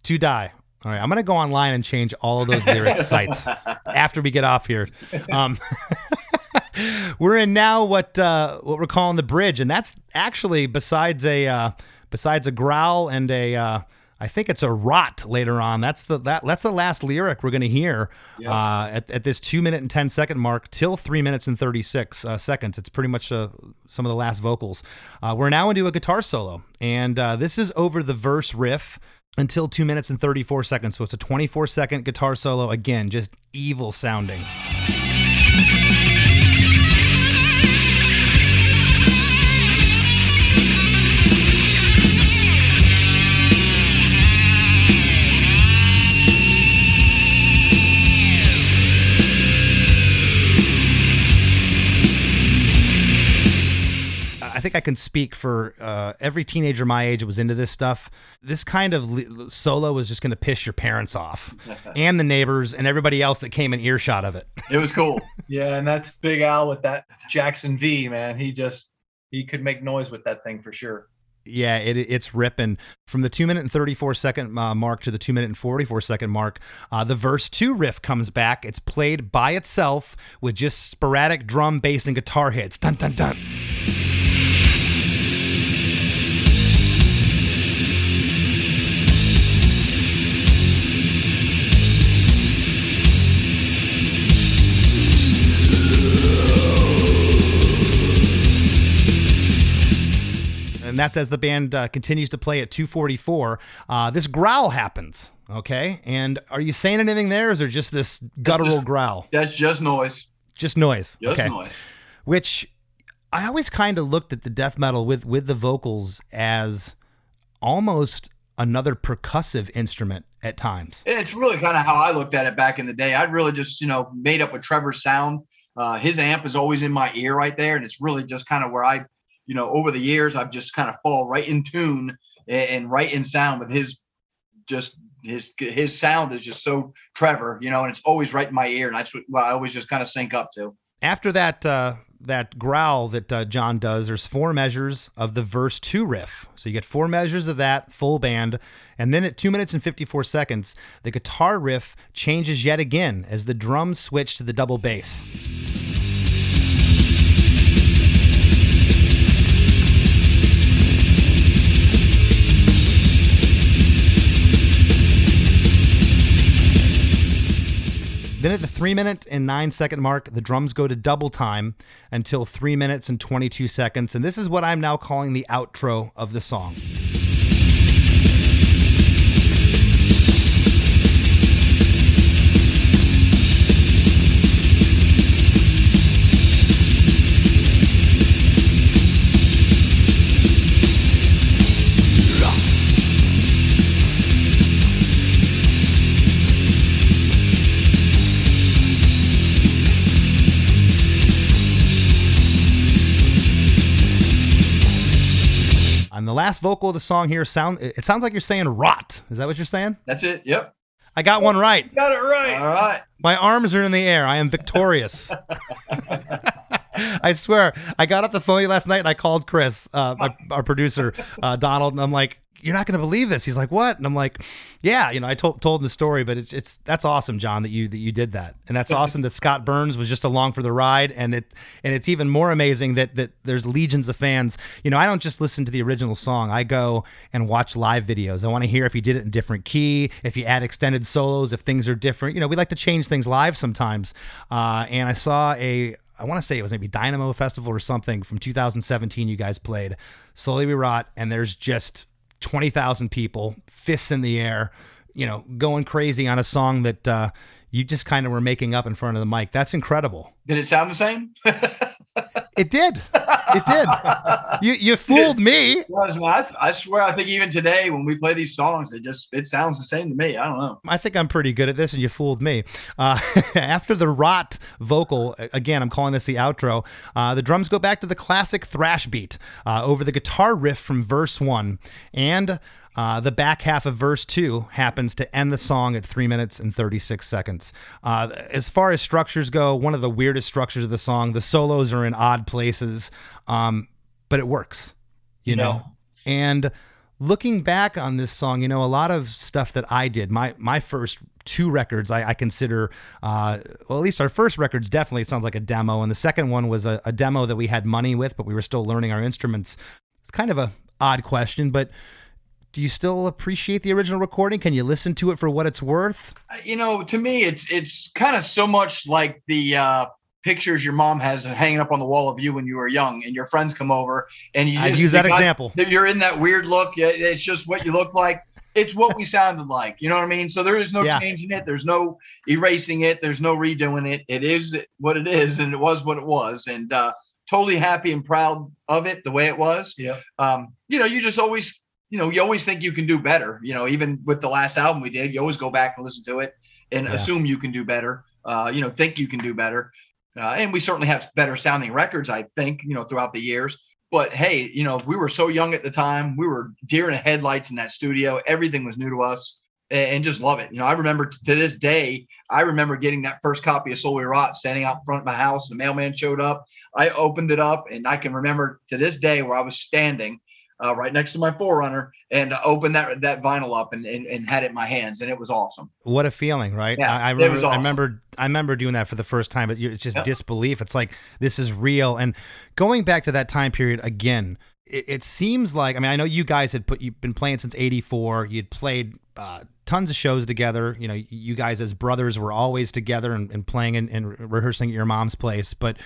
To die. All right, I'm gonna go online and change all of those lyric sites after we get off here. Um, we're in now what uh, what we're calling the bridge, and that's actually besides a uh, besides a growl and a uh, I think it's a rot later on. That's the that that's the last lyric we're gonna hear uh, at, at this two minute and 10 second mark till three minutes and 36 uh, seconds. It's pretty much uh, some of the last vocals. we're now into a guitar solo, and this is over the verse riff until 2 minutes and 34 seconds. So it's a 24 second guitar solo. Again, just evil sounding. Think I can speak for uh, every teenager my age was into this stuff. This kind of solo was just going to piss your parents off and the neighbors and everybody else that came in earshot of it. It was cool. yeah, and that's Big Al with that Jackson V, man. He just he could make noise with that thing for sure. Yeah, it, it's ripping from the two minute and 34 second uh, mark to the two minute and 44 second mark. Uh, the verse two riff comes back. It's played by itself with just sporadic drum, bass, and guitar hits. Dun, dun, dun. And that's as the band uh, continues to play at 244. Uh, this growl happens. Okay, and are you saying anything there? Is there just this guttural just, growl? That's just noise. Just noise. Just okay. noise. Which I always kind of looked at the death metal with with the vocals as almost another percussive instrument at times. It's really kind of how I looked at it back in the day. I'd really just you know made up a Trevor's sound. Uh, his amp is always in my ear right there, and it's really just kind of where I you know, over the years, I've just kind of fall right in tune and, right in sound with his just his his sound is just so Trevor, you know, and it's always right in my ear, and that's what I always just kind of sync up to. After that uh, that growl that uh, John does, there's four measures of the verse two riff. So you get four measures of that full band, and then at two minutes and 54 seconds, the guitar riff changes yet again as the drums switch to the double bass. Then at the three minute and nine second mark, the drums go to double time until three minutes and 22 seconds. And this is what I'm now calling the outro of the song. The last vocal of the song here sound it sounds like you're saying rot. Is that what you're saying? That's it. Yep. I got one right. Got it right. All right. My arms are in the air. I am victorious. I swear. I got off the phone last night and I called Chris, uh, my, our producer, uh, Donald, and I'm like, you're not going to believe this. He's like, what? And I'm like, yeah, you know, I told told him the story, but it's it's that's awesome, John, that you that you did that, and that's awesome that Scott Burns was just along for the ride, and it and it's even more amazing that that there's legions of fans. You know, I don't just listen to the original song. I go and watch live videos. I want to hear if you did it in different key, if you add extended solos, if things are different. You know, we like to change things live sometimes. Uh, and I saw a I want to say it was maybe Dynamo Festival or something from 2017. You guys played Slowly We Rot, and there's just 20,000 people, fists in the air, you know, going crazy on a song that uh, you just kind of were making up in front of the mic. That's incredible. Did it sound the same? it did. It did. You you fooled me. I, swear, I think even today when we play these songs, it just it sounds the same to me. I don't know. I think I'm pretty good at this, and you fooled me. Uh, after the rot vocal, again, I'm calling this the outro. Uh, the drums go back to the classic thrash beat uh, over the guitar riff from verse one, and uh, the back half of verse two happens to end the song at three minutes and 36 seconds. Uh, as far as structures go, one of the weirdest structures of the song, the solos are in odd places, um, but it works, you know? And looking back on this song, you know, a lot of stuff that I did, my, my first two records I, I consider, uh, well, at least our first records definitely sounds like a demo. And the second one was a, a demo that we had money with, but we were still learning our instruments. It's kind of a odd question, but do you still appreciate the original recording? Can you listen to it for what it's worth? You know, to me, it's it's kind of so much like the uh, pictures your mom has hanging up on the wall of you when you were young, and your friends come over, and you I'd just- use that they got- example. You're in that weird look. It's just what you look like. It's what we sounded like. You know what I mean? So there is no Yeah. changing it. There's no erasing it. There's no redoing it. It is what it is, and it was what it was, and uh, totally happy and proud of it the way it was Yeah. um, you know, you just always, you know, you always think you can do better. You know, even with the last album we did, you always go back and listen to it and Yeah. assume you can do better. Uh, you know, think you can do better. Uh, and we certainly have better sounding records, I think, you know, throughout the years. But hey, you know, we were so young at the time. We were deer in the headlights in that studio. Everything was new to us and just love it. You know, I remember t- to this day, I remember getting that first copy of Slowly We Rot standing out in front of my house. The mailman showed up. I opened it up, and I can remember to this day where I was standing uh, right next to my 4Runner and opened that that vinyl up and, and, and had it in my hands, and it was awesome. What a feeling, right? Yeah, I, I remember. awesome. I remember. I remember doing that for the first time, but it's just disbelief. It's like this is real. And going back to that time period again, it, it seems like. I mean, I know you guys had put you've been playing since '84. You'd played uh, tons of shows together. You know, you guys as brothers were always together and, and playing and, and rehearsing at your mom's place, but.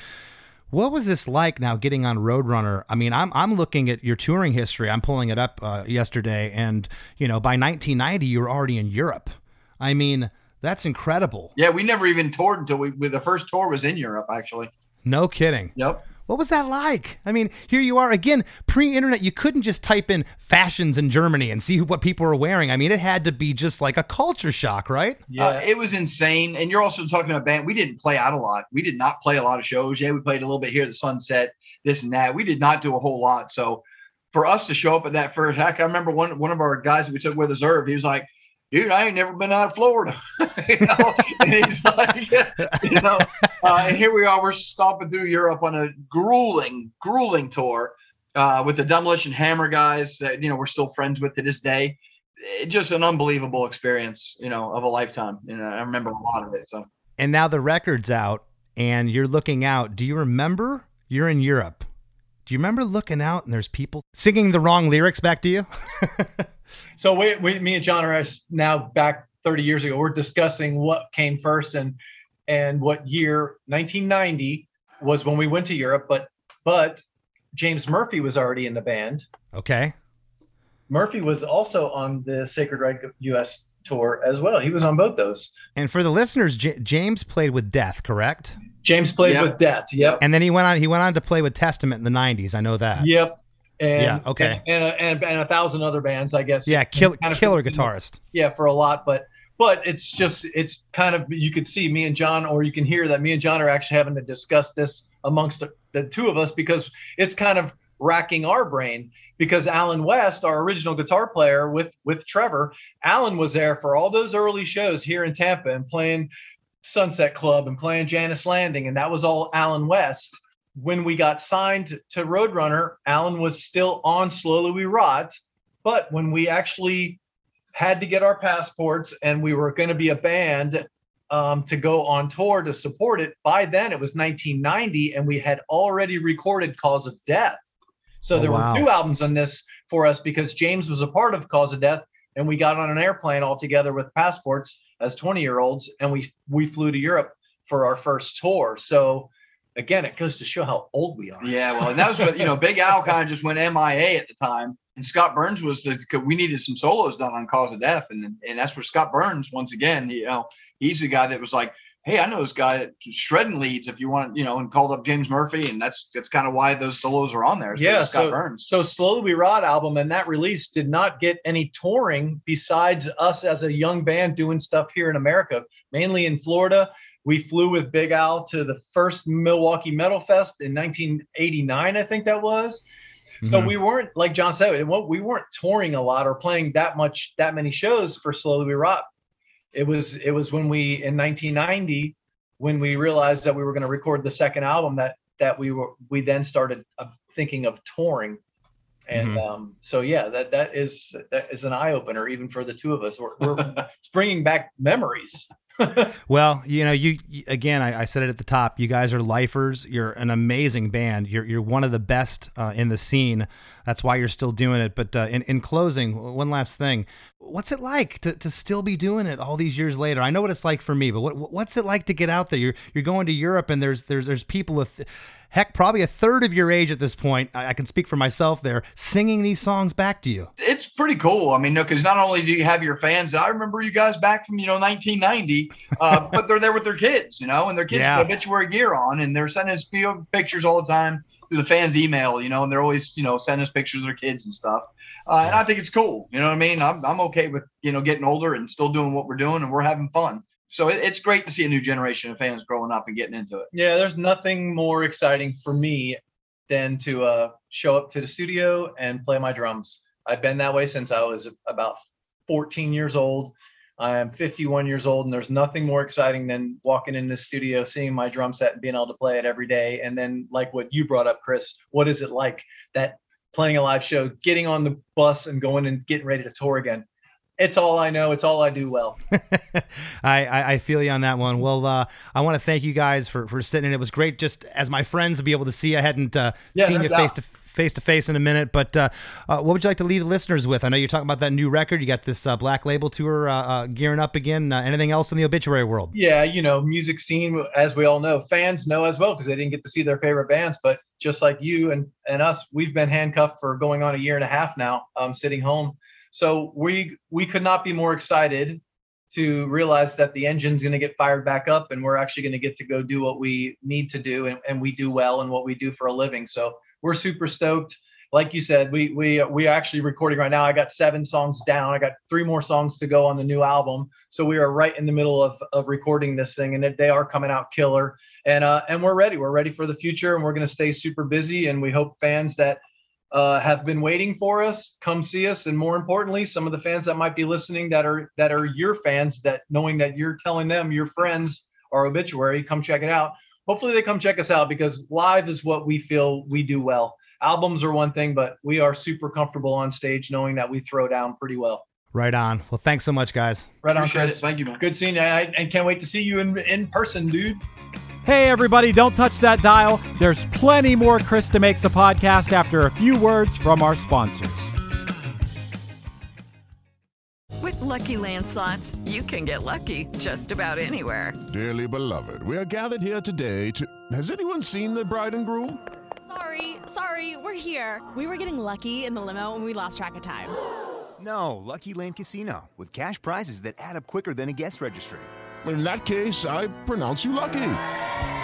What was this like now getting on Roadrunner? I mean, I'm I'm looking at your touring history. I'm pulling it up uh, yesterday, and you know, by 1990, you were already in Europe. I mean, that's incredible. Yeah, we never even toured until we, we the first tour was in Europe, actually. No kidding. Yep. What was that like? I mean, here you are again, pre-internet. You couldn't just type in fashions in Germany and see what people were wearing. I mean, it had to be just like a culture shock, right? Yeah. Uh, it was insane. And you're also talking about band. We didn't play out a lot. We did not play a lot of shows. Yeah, we played a little bit here at the Sunset, this and that. We did not do a whole lot. So for us to show up at that first heck, I remember one one of our guys that we took with us, Irv, he was like, dude, I ain't never been out of Florida. you know, and he's like, you know, uh, and here we are, we're stomping through Europe on a grueling, grueling tour uh, with the Demolition Hammer guys that, you know, we're still friends with to this day. It, just an unbelievable experience, you know, of a lifetime. Know, I remember a lot of it. So And now the record's out, and you're looking out. Do you remember? You're in Europe. Do you remember looking out and there's people singing the wrong lyrics back to you? So we, we, me and John are now back 30 years ago. We're discussing what came first and and what year 1990 was when we went to Europe. But but James Murphy was already in the band. okay. Murphy was also on the Sacred Reich U.S. tour as well. He was on both those. And for the listeners, J- James played with Death, correct? James played Yep. with Death. Yep. And then he went on. He went on to play with Testament in the '90s. I know that. Yep. And, Yeah, okay. And, and, a, and, and a thousand other bands, I guess. Yeah, kill, Kind of killer guitarist. yeah for a lot but but it's just it's kind of you could see me and john or you can hear that me and john are actually having to discuss this amongst the, the two of us because it's kind of racking our brain because alan west our original guitar player with with trevor alan was there for all those early shows here in tampa and playing sunset club and playing jannus landing and that was all alan west when we got signed to roadrunner alan was still on slowly we rot but when we actually had to get our passports and we were going to be a band um, to go on tour to support it. By then, it was 1990, and we had already recorded Cause of Death. So Oh, there wow. were two albums on this for us because James was a part of Cause of Death, and we got on an airplane all together with passports as 20 year olds, and we we flew to Europe for our first tour. So again, it goes to show how old we are. yeah, well, and that was what you know. Big Al kind of just went MIA at the time, and Scott Burns was the We needed some solos done on Cause of Death, and and that's where Scott Burns once again, you know, he's the guy that was like, hey, I know this guy shredding leads if you want, you know, and called up James Murphy, and that's that's kind of why those solos are on there. yeah Scott so, Burns. so slowly we rot album and that release did not get any touring besides us as a young band doing stuff here in america mainly in florida we flew with big al to the first milwaukee metal fest in 1989 i think that was. So Mhm. we weren't like john said we weren't touring a lot or playing that much that many shows for slowly we rot it was it was when we in 1990 when we realized that we were going to record the second album that that we were we then started uh, thinking of touring. And um, so yeah that that is that is an eye opener even for the two of us. We're, we're it's bringing back memories Well, you know, you again. I, I said it at the top. You guys are lifers. You're an amazing band. You're you're one of the best uh, in the scene. That's why you're still doing it. But uh, in in closing, one last thing. What's it like to, to still be doing it all these years later? I know what it's like for me, but what what's it like to get out there? You're you're going to Europe and there's there's there's people with heck probably a third of your age at this point. I, I can speak for myself there, singing these songs back to you. it's pretty cool. I mean, no, because not only do you have your fans, I remember you guys back from you know 1990, uh, but they're there with their kids, you know, and their kids Yeah. have obituary gear on, and they're sending us pictures all the time through the fans' email, you know, and they're always you know sending us pictures of their kids and stuff. Uh, And I think it's cool. You know what I mean? I'm I'm okay with you know getting older and still doing what we're doing, and we're having fun. So it, it's great to see a new generation of fans growing up and getting into it. yeah there's nothing more exciting for me than to uh, show up to the studio and play my drums i've been that way since i was about 14 years old I am 51 years old, and there's nothing more exciting than walking in the studio, seeing my drum set, and being able to play it every day. And then, like what you brought up, Chris, what is it like that playing a live show, getting on the bus, and going and getting ready to tour again? It's all I know. It's all I do well. I, I, I feel you on that one. Well, uh, I want to thank you guys for for sitting. in. It was great just as my friends to be able to see. I hadn't uh, Yeah, seen no you doubt. face to face to face in a minute, but uh, uh, what would you like to leave the listeners with? I know you're talking about that new record. You got this uh, Black Label tour uh, uh, gearing up again. Uh, anything else in the obituary world? Yeah, you know, music scene, as we all know, fans know as well because they didn't get to see their favorite bands. But just like you and and us, we've been handcuffed for going on a year and a half now, um, sitting home. So we we could not be more excited to realize that the engine's going to get fired back up and we're actually going to get to go do what we need to do and, and we do well and what we do for a living. So we're super stoked. Like you said we we we are actually recording right now. I got seven songs down. I got three more songs to go on the new album. So we are right in the middle of of recording this thing and they are coming out killer. And uh and we're ready. We're ready for the future and we're going to stay super busy and we hope fans that uh, have been waiting for us come see us and more importantly some of the fans that might be listening that are that are your fans that knowing that you're telling them your friends are obituary come check it out hopefully they come check us out because live is what we feel we do well albums are one thing but we are super comfortable on stage knowing that we throw down pretty well Right on. Well, thanks so much, guys. right on Appreciate chris it. Thank you, man. good seeing you I, and can't wait to see you in in person dude Hey, everybody, don't touch that dial. There's plenty more Chris DeMakes a Podcast after a few words from our sponsors. With Lucky Land slots, you can get lucky just about anywhere. Dearly beloved, we are gathered here today to. Has anyone seen the bride and groom? Sorry, sorry, we're here. We were getting lucky in the limo and we lost track of time. No, Lucky Land Casino with cash prizes that add up quicker than a guest registry. In that case, I pronounce you lucky.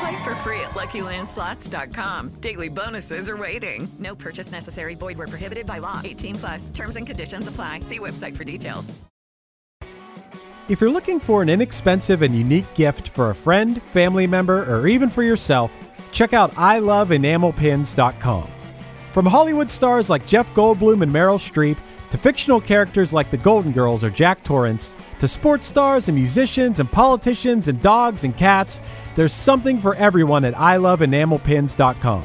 Play for free at LuckyLandSlots.com. Daily bonuses are waiting. No purchase necessary. Void were prohibited by law. 18 plus. Terms and conditions apply. See website for details. If you're looking for an inexpensive and unique gift for a friend, family member, or even for yourself, check out iloveenamelpins.com. From Hollywood stars like Jeff Goldblum and Meryl Streep, to fictional characters like the Golden Girls or Jack Torrance, to sports stars and musicians and politicians and dogs and cats, there's something for everyone at iloveenamelpins.com.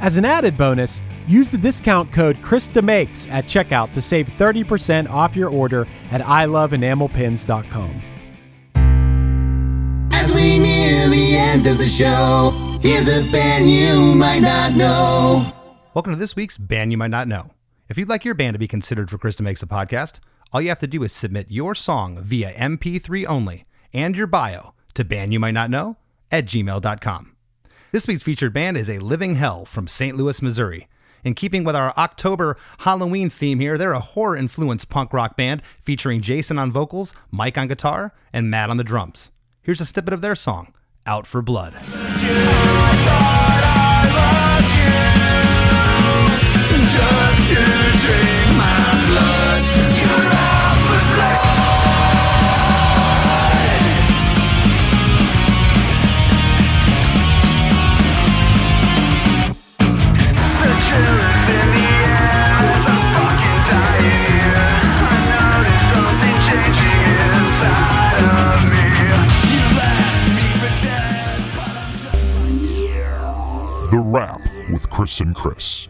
As an added bonus, use the discount code chrisdemakes at checkout to save 30% off your order at iloveenamelpins.com. As we near the end of the show, here's a band you might not know. Welcome to this week's Band You Might Not Know. If you'd like your band to be considered for Chris DeMakes a Podcast, all you have to do is submit your song via MP3 only and your bio to bandyoumightnotknow at gmail.com. This week's featured band is A Living Hell from St. Louis, Missouri. In keeping with our October Halloween theme here, they're a horror influenced punk rock band featuring Jason on vocals, Mike on guitar, and Matt on the drums. Here's a snippet of their song, Out for Blood. With Chris and Chris.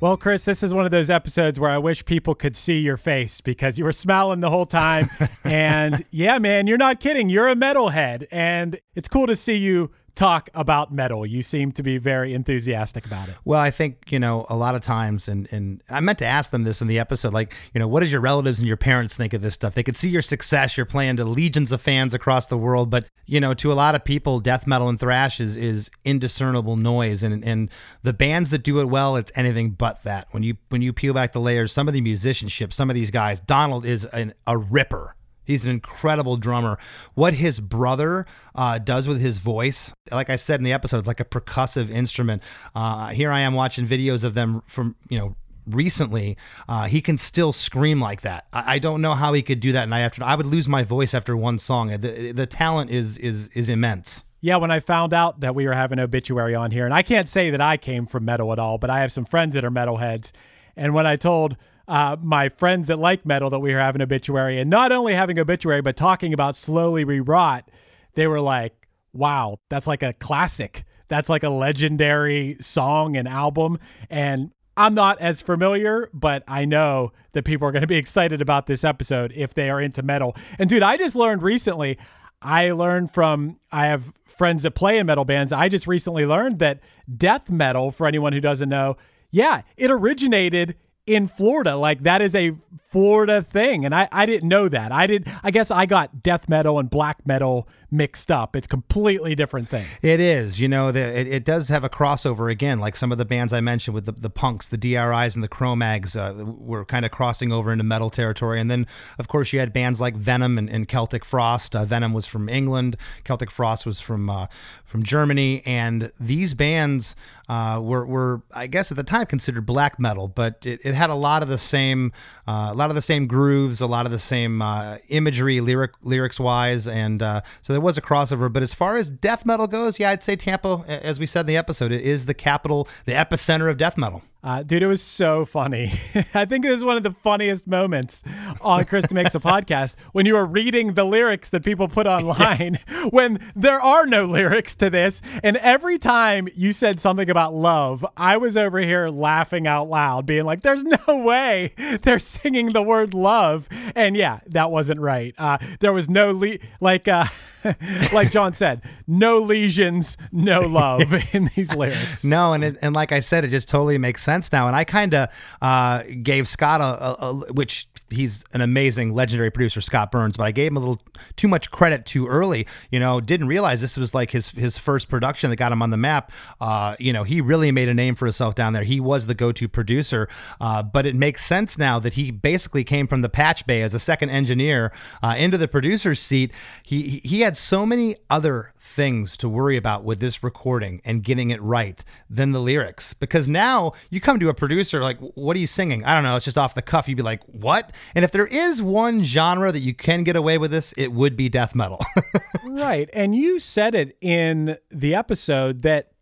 Well, Chris, this is one of those episodes where I wish people could see your face because you were smiling the whole time. and yeah, man, you're not kidding. You're a metalhead. And it's cool to see you talk about metal. You seem to be very enthusiastic about it. Well, I think, you know, a lot of times, and, and I meant to ask them this in the episode, like, you know, what does your relatives and your parents think of this stuff? They could see your success. You're playing to legions of fans across the world. But, you know, to a lot of people, death metal and thrash is, is indiscernible noise. And, and the bands that do it well, it's anything but that. When you, when you peel back the layers, some of the musicianship, some of these guys, Donald is an, a ripper. He's an incredible drummer. What his brother uh, does with his voice, like I said in the episode, it's like a percussive instrument. Uh, here I am watching videos of them from, you know, recently. Uh, he can still scream like that. I, I don't know how he could do that night after. I would lose my voice after one song. The, the talent is is is immense. Yeah, when I found out that we were having obituary on here, and I can't say that I came from metal at all, but I have some friends that are metalheads. And when I told uh, my friends that like metal that we were having obituary, and not only having obituary, but talking about Slowly We Rot, they were like, "Wow, that's like a classic. That's like a legendary song and album." And I'm not as familiar, but I know that people are going to be excited about this episode if they are into metal. And dude, I just learned recently. I learned from I have friends that play in metal bands. I just recently learned that death metal, for anyone who doesn't know, yeah, it originated in Florida. Like that is a Florida thing. And I, I didn't know that. I did I guess I got death metal and black metal mixed up. It's completely different thing. It is. You know, the, it, it does have a crossover again, like some of the bands I mentioned with the, the punks, the DRIs and the Cro-Mags uh, were kind of crossing over into metal territory. And then, of course, you had bands like Venom and, and Celtic Frost. Uh, Venom was from England. Celtic Frost was from uh, from Germany. And these bands uh, were, were, I guess, at the time considered black metal, but it, it had a lot of the same, uh, lot of the same grooves, a lot of the same uh, imagery, lyric lyrics wise, and uh, so there was a crossover. But as far as death metal goes, yeah, I'd say Tampa, as we said in the episode, it is the capital, the epicenter of death metal. Uh, dude, it was so funny. I think it was one of the funniest moments on Chris DeMakes a Podcast when you were reading the lyrics that people put online when there are no lyrics to this. And every time you said something about love, I was over here laughing out loud, being like, there's no way they're singing the word love. And yeah, that wasn't right. Uh, there was no, le- like, uh, like John said, no lesions, no love in these lyrics. No, and it, and like I said, it just totally makes sense now. And I kind of uh, gave Scott a, a, a, which he's an amazing legendary producer, Scott Burns, but I gave him a little too much credit too early. You know, didn't realize this was like his his first production that got him on the map. Uh, you know, he really made a name for himself down there. He was the go-to producer. Uh, but it makes sense now that he basically came from the patch bay as a second engineer uh, into the producer's seat. He he had so many other things to worry about with this recording and getting it right than the lyrics. Because now you come to a producer like, "What are you singing?" I don't know. It's just off the cuff. You'd be like, "What?" And if there is one genre that you can get away with this, it would be death metal. right. And you said it in the episode that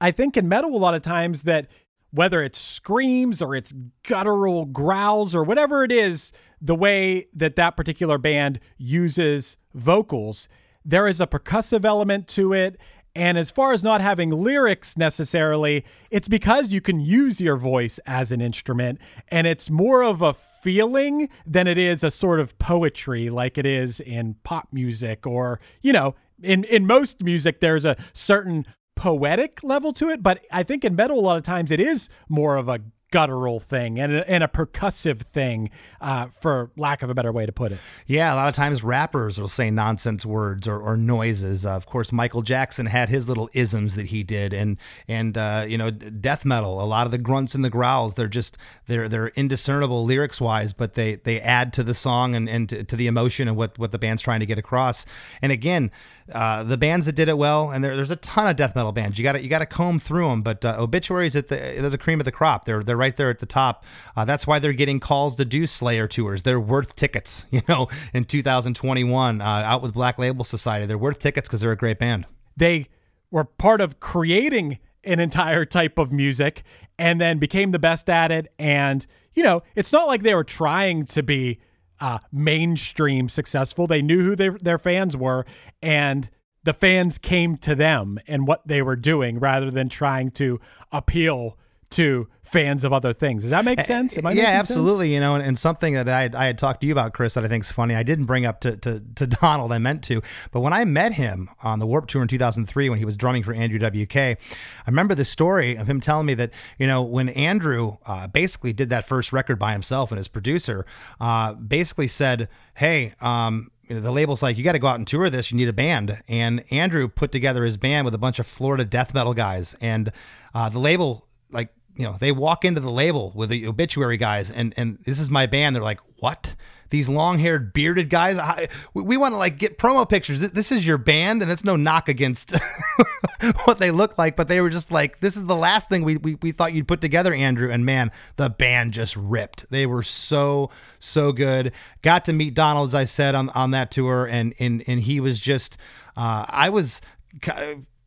I think in metal a lot of times that whether it's screams or it's guttural growls or whatever it is, the way that that particular band uses vocals, there is a percussive element to it. And as far as not having lyrics necessarily, it's because you can use your voice as an instrument and it's more of a feeling than it is a sort of poetry like it is in pop music or, you know, in, in most music, there's a certain poetic level to it. But I think in metal, a lot of times it is more of a guttural thing and a, and a percussive thing, uh, for lack of a better way to put it. Yeah, a lot of times rappers will say nonsense words or, or noises. Uh, of course, Michael Jackson had his little isms that he did, and and uh, you know, death metal. A lot of the grunts and the growls, they're just they're they're indiscernible lyrics wise, but they they add to the song and and to, to the emotion and what what the band's trying to get across. And again, uh, the bands that did it well, and there, there's a ton of death metal bands. You got to you got to comb through them, but uh, obituaries at the they're the cream of the crop. They're they're right there at the top. Uh, that's why they're getting calls to do Slayer tours. They're worth tickets. You know, in 2021, uh, out with Black Label Society, they're worth tickets because they're a great band. They were part of creating an entire type of music and then became the best at it. And you know, it's not like they were trying to be uh, mainstream successful. They knew who their their fans were, and the fans came to them and what they were doing rather than trying to appeal to fans of other things. Does that make sense? yeah, absolutely. Sense? You know, and, and, something that I had, I had talked to you about, Chris, that I think is funny. I didn't bring up to, to, to Donald. I meant to, but when I met him on the Warp Tour in 2003, when he was drumming for Andrew WK, I remember the story of him telling me that you know when Andrew uh, basically did that first record by himself and his producer uh, basically said, "Hey." Um, you know, the label's like, you got to go out and tour this. You need a band. And Andrew put together his band with a bunch of Florida death metal guys. And uh, the label like you know they walk into the label with the obituary guys and and this is my band. They're like what? These long-haired bearded guys? I, we, we want to like get promo pictures. This is your band? And that's no knock against what they look like but they were just like this is the last thing we, we, we thought you'd put together andrew. And man the band just ripped. They were so so good. Got to meet donald as i said on, on that tour and and and he was just uh, i was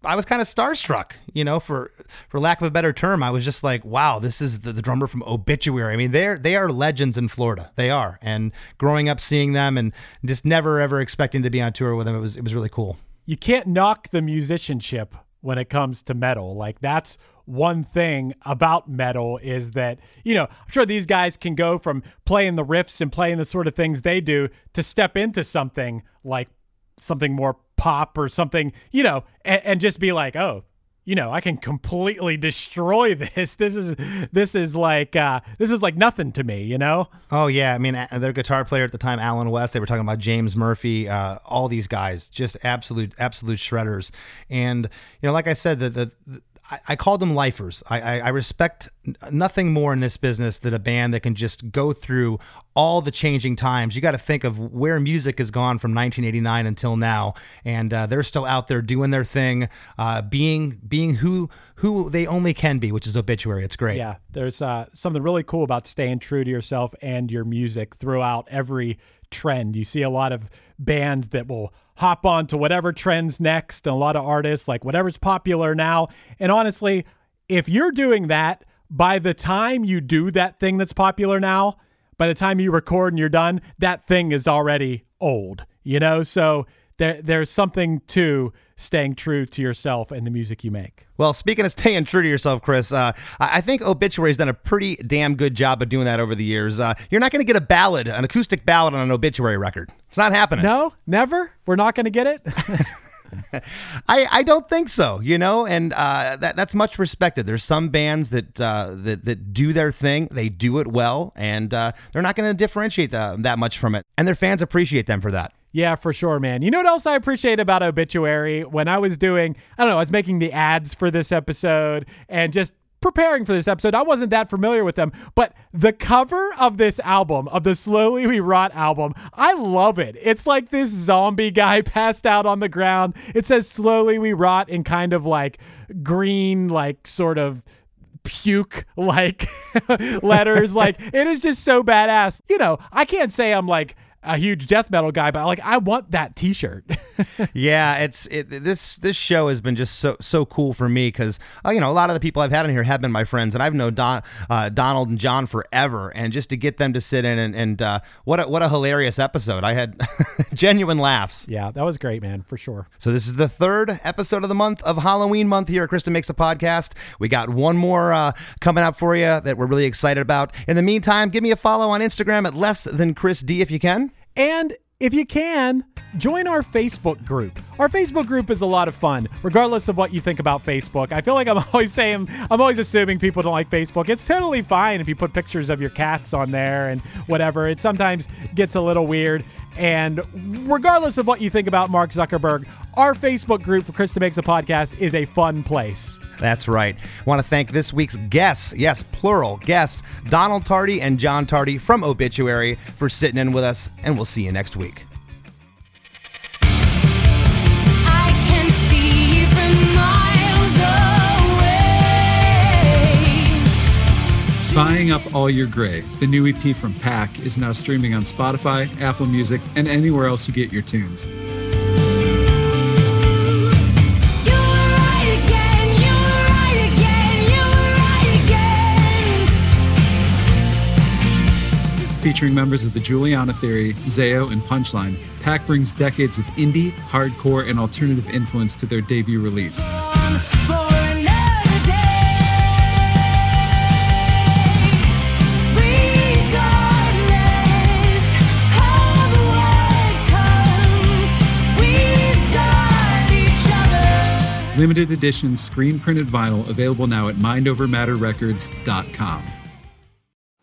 I was kind of starstruck, you know, for for lack of a better term. I was just like, wow, this is the, the drummer from Obituary. I mean, they're they are legends in Florida. They are. And growing up seeing them and just never ever expecting to be on tour with them, it was it was really cool. You can't knock the musicianship when it comes to metal. Like that's one thing about metal is that, you know, I'm sure these guys can go from playing the riffs and playing the sort of things they do to step into something like something more pop or something, you know, and, and just be like, oh, you know, I can completely destroy this. This is this is like uh, this is like nothing to me, you know. Oh yeah, I mean, their guitar player at the time, Alan West. They were talking about James Murphy. Uh, all these guys, just absolute absolute shredders. And you know, like I said, the the, I, I called them lifers. I, I, I, respect nothing more in this business than a band that can just go through all the changing times. You got to think of where music has gone from 1989 until now, and uh, they're still out there doing their thing, uh, being being who who they only can be, which is obituary. It's great. Yeah, there's uh, something really cool about staying true to yourself and your music throughout every trend. You see a lot of bands that will hop on to whatever trends next and a lot of artists like whatever's popular now. And honestly, if you're doing that, by the time you do that thing that's popular now, by the time you record and you're done, that thing is already old, you know? So there, there's something to staying true to yourself and the music you make. Well, speaking of staying true to yourself, Chris, uh, I think Obituary's done a pretty damn good job of doing that over the years. Uh, you're not going to get a ballad, an acoustic ballad on an Obituary record. It's not happening. No, never. We're not going to get it. I, I don't think so, you know, and uh, that that's much respected. There's some bands that uh, that that do their thing, they do it well, and uh, they're not going to differentiate the, that much from it, and their fans appreciate them for that. Yeah, for sure, man. You know what else I appreciate about Obituary? When I was doing, I don't know, I was making the ads for this episode and just preparing for this episode, I wasn't that familiar with them, but the cover of this album, of the Slowly We Rot album, I love it. It's like this zombie guy passed out on the ground. It says Slowly We Rot in kind of like green, like sort of puke like letters. like it is just so badass. You know, I can't say I'm like a huge death metal guy, but like I want that T-shirt. yeah, it's it, this this show has been just so so cool for me because uh, you know a lot of the people I've had in here have been my friends, and I've known Don, uh, Donald and John forever, and just to get them to sit in and, and uh, what a, what a hilarious episode! I had genuine laughs. Yeah, that was great, man, for sure. So this is the third episode of the month of Halloween month here at Chris DeMakes a Podcast. We got one more uh, coming up for you that we're really excited about. In the meantime, give me a follow on Instagram at less than Chris D if you can. And if you can, join our Facebook group. Our Facebook group is a lot of fun, regardless of what you think about Facebook. I feel like I'm always saying, I'm always assuming people don't like Facebook. It's totally fine if you put pictures of your cats on there and whatever. It sometimes gets a little weird. And regardless of what you think about Mark Zuckerberg, our Facebook group for Chris DeMakes a Podcast is a fun place. That's right. Want to thank this week's guests, yes, plural guests, Donald Tardy and John Tardy from Obituary for sitting in with us, and we'll see you next week. Buying Up All Your Gray, the new EP from Pack, is now streaming on Spotify, Apple Music, and anywhere else you get your tunes. Featuring members of the Juliana Theory, Zao, and Punchline, Pack brings decades of indie, hardcore, and alternative influence to their debut release. Limited edition screen printed vinyl available now at mindovermatterrecords.com.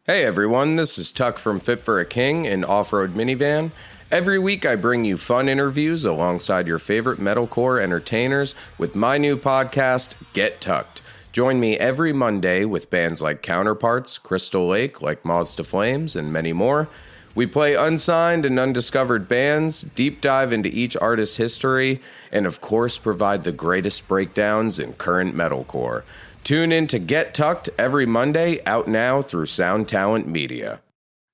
Hey everyone, this is Tuck from Fit for a King and Off Road Minivan. Every week I bring you fun interviews alongside your favorite metalcore entertainers with my new podcast, Get Tucked. Join me every Monday with bands like Counterparts, Crystal Lake, like Moths to Flames, and many more. We play unsigned and undiscovered bands, deep dive into each artist's history, and of course, provide the greatest breakdowns in current metalcore. Tune in to Get Tucked every Monday, out now through Sound Talent Media.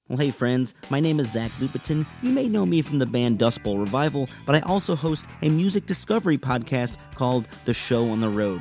Well, hey friends, my name is Zach Lupetin. You may know me from the band Dust Bowl Revival, but I also host a music discovery podcast called The Show on the Road.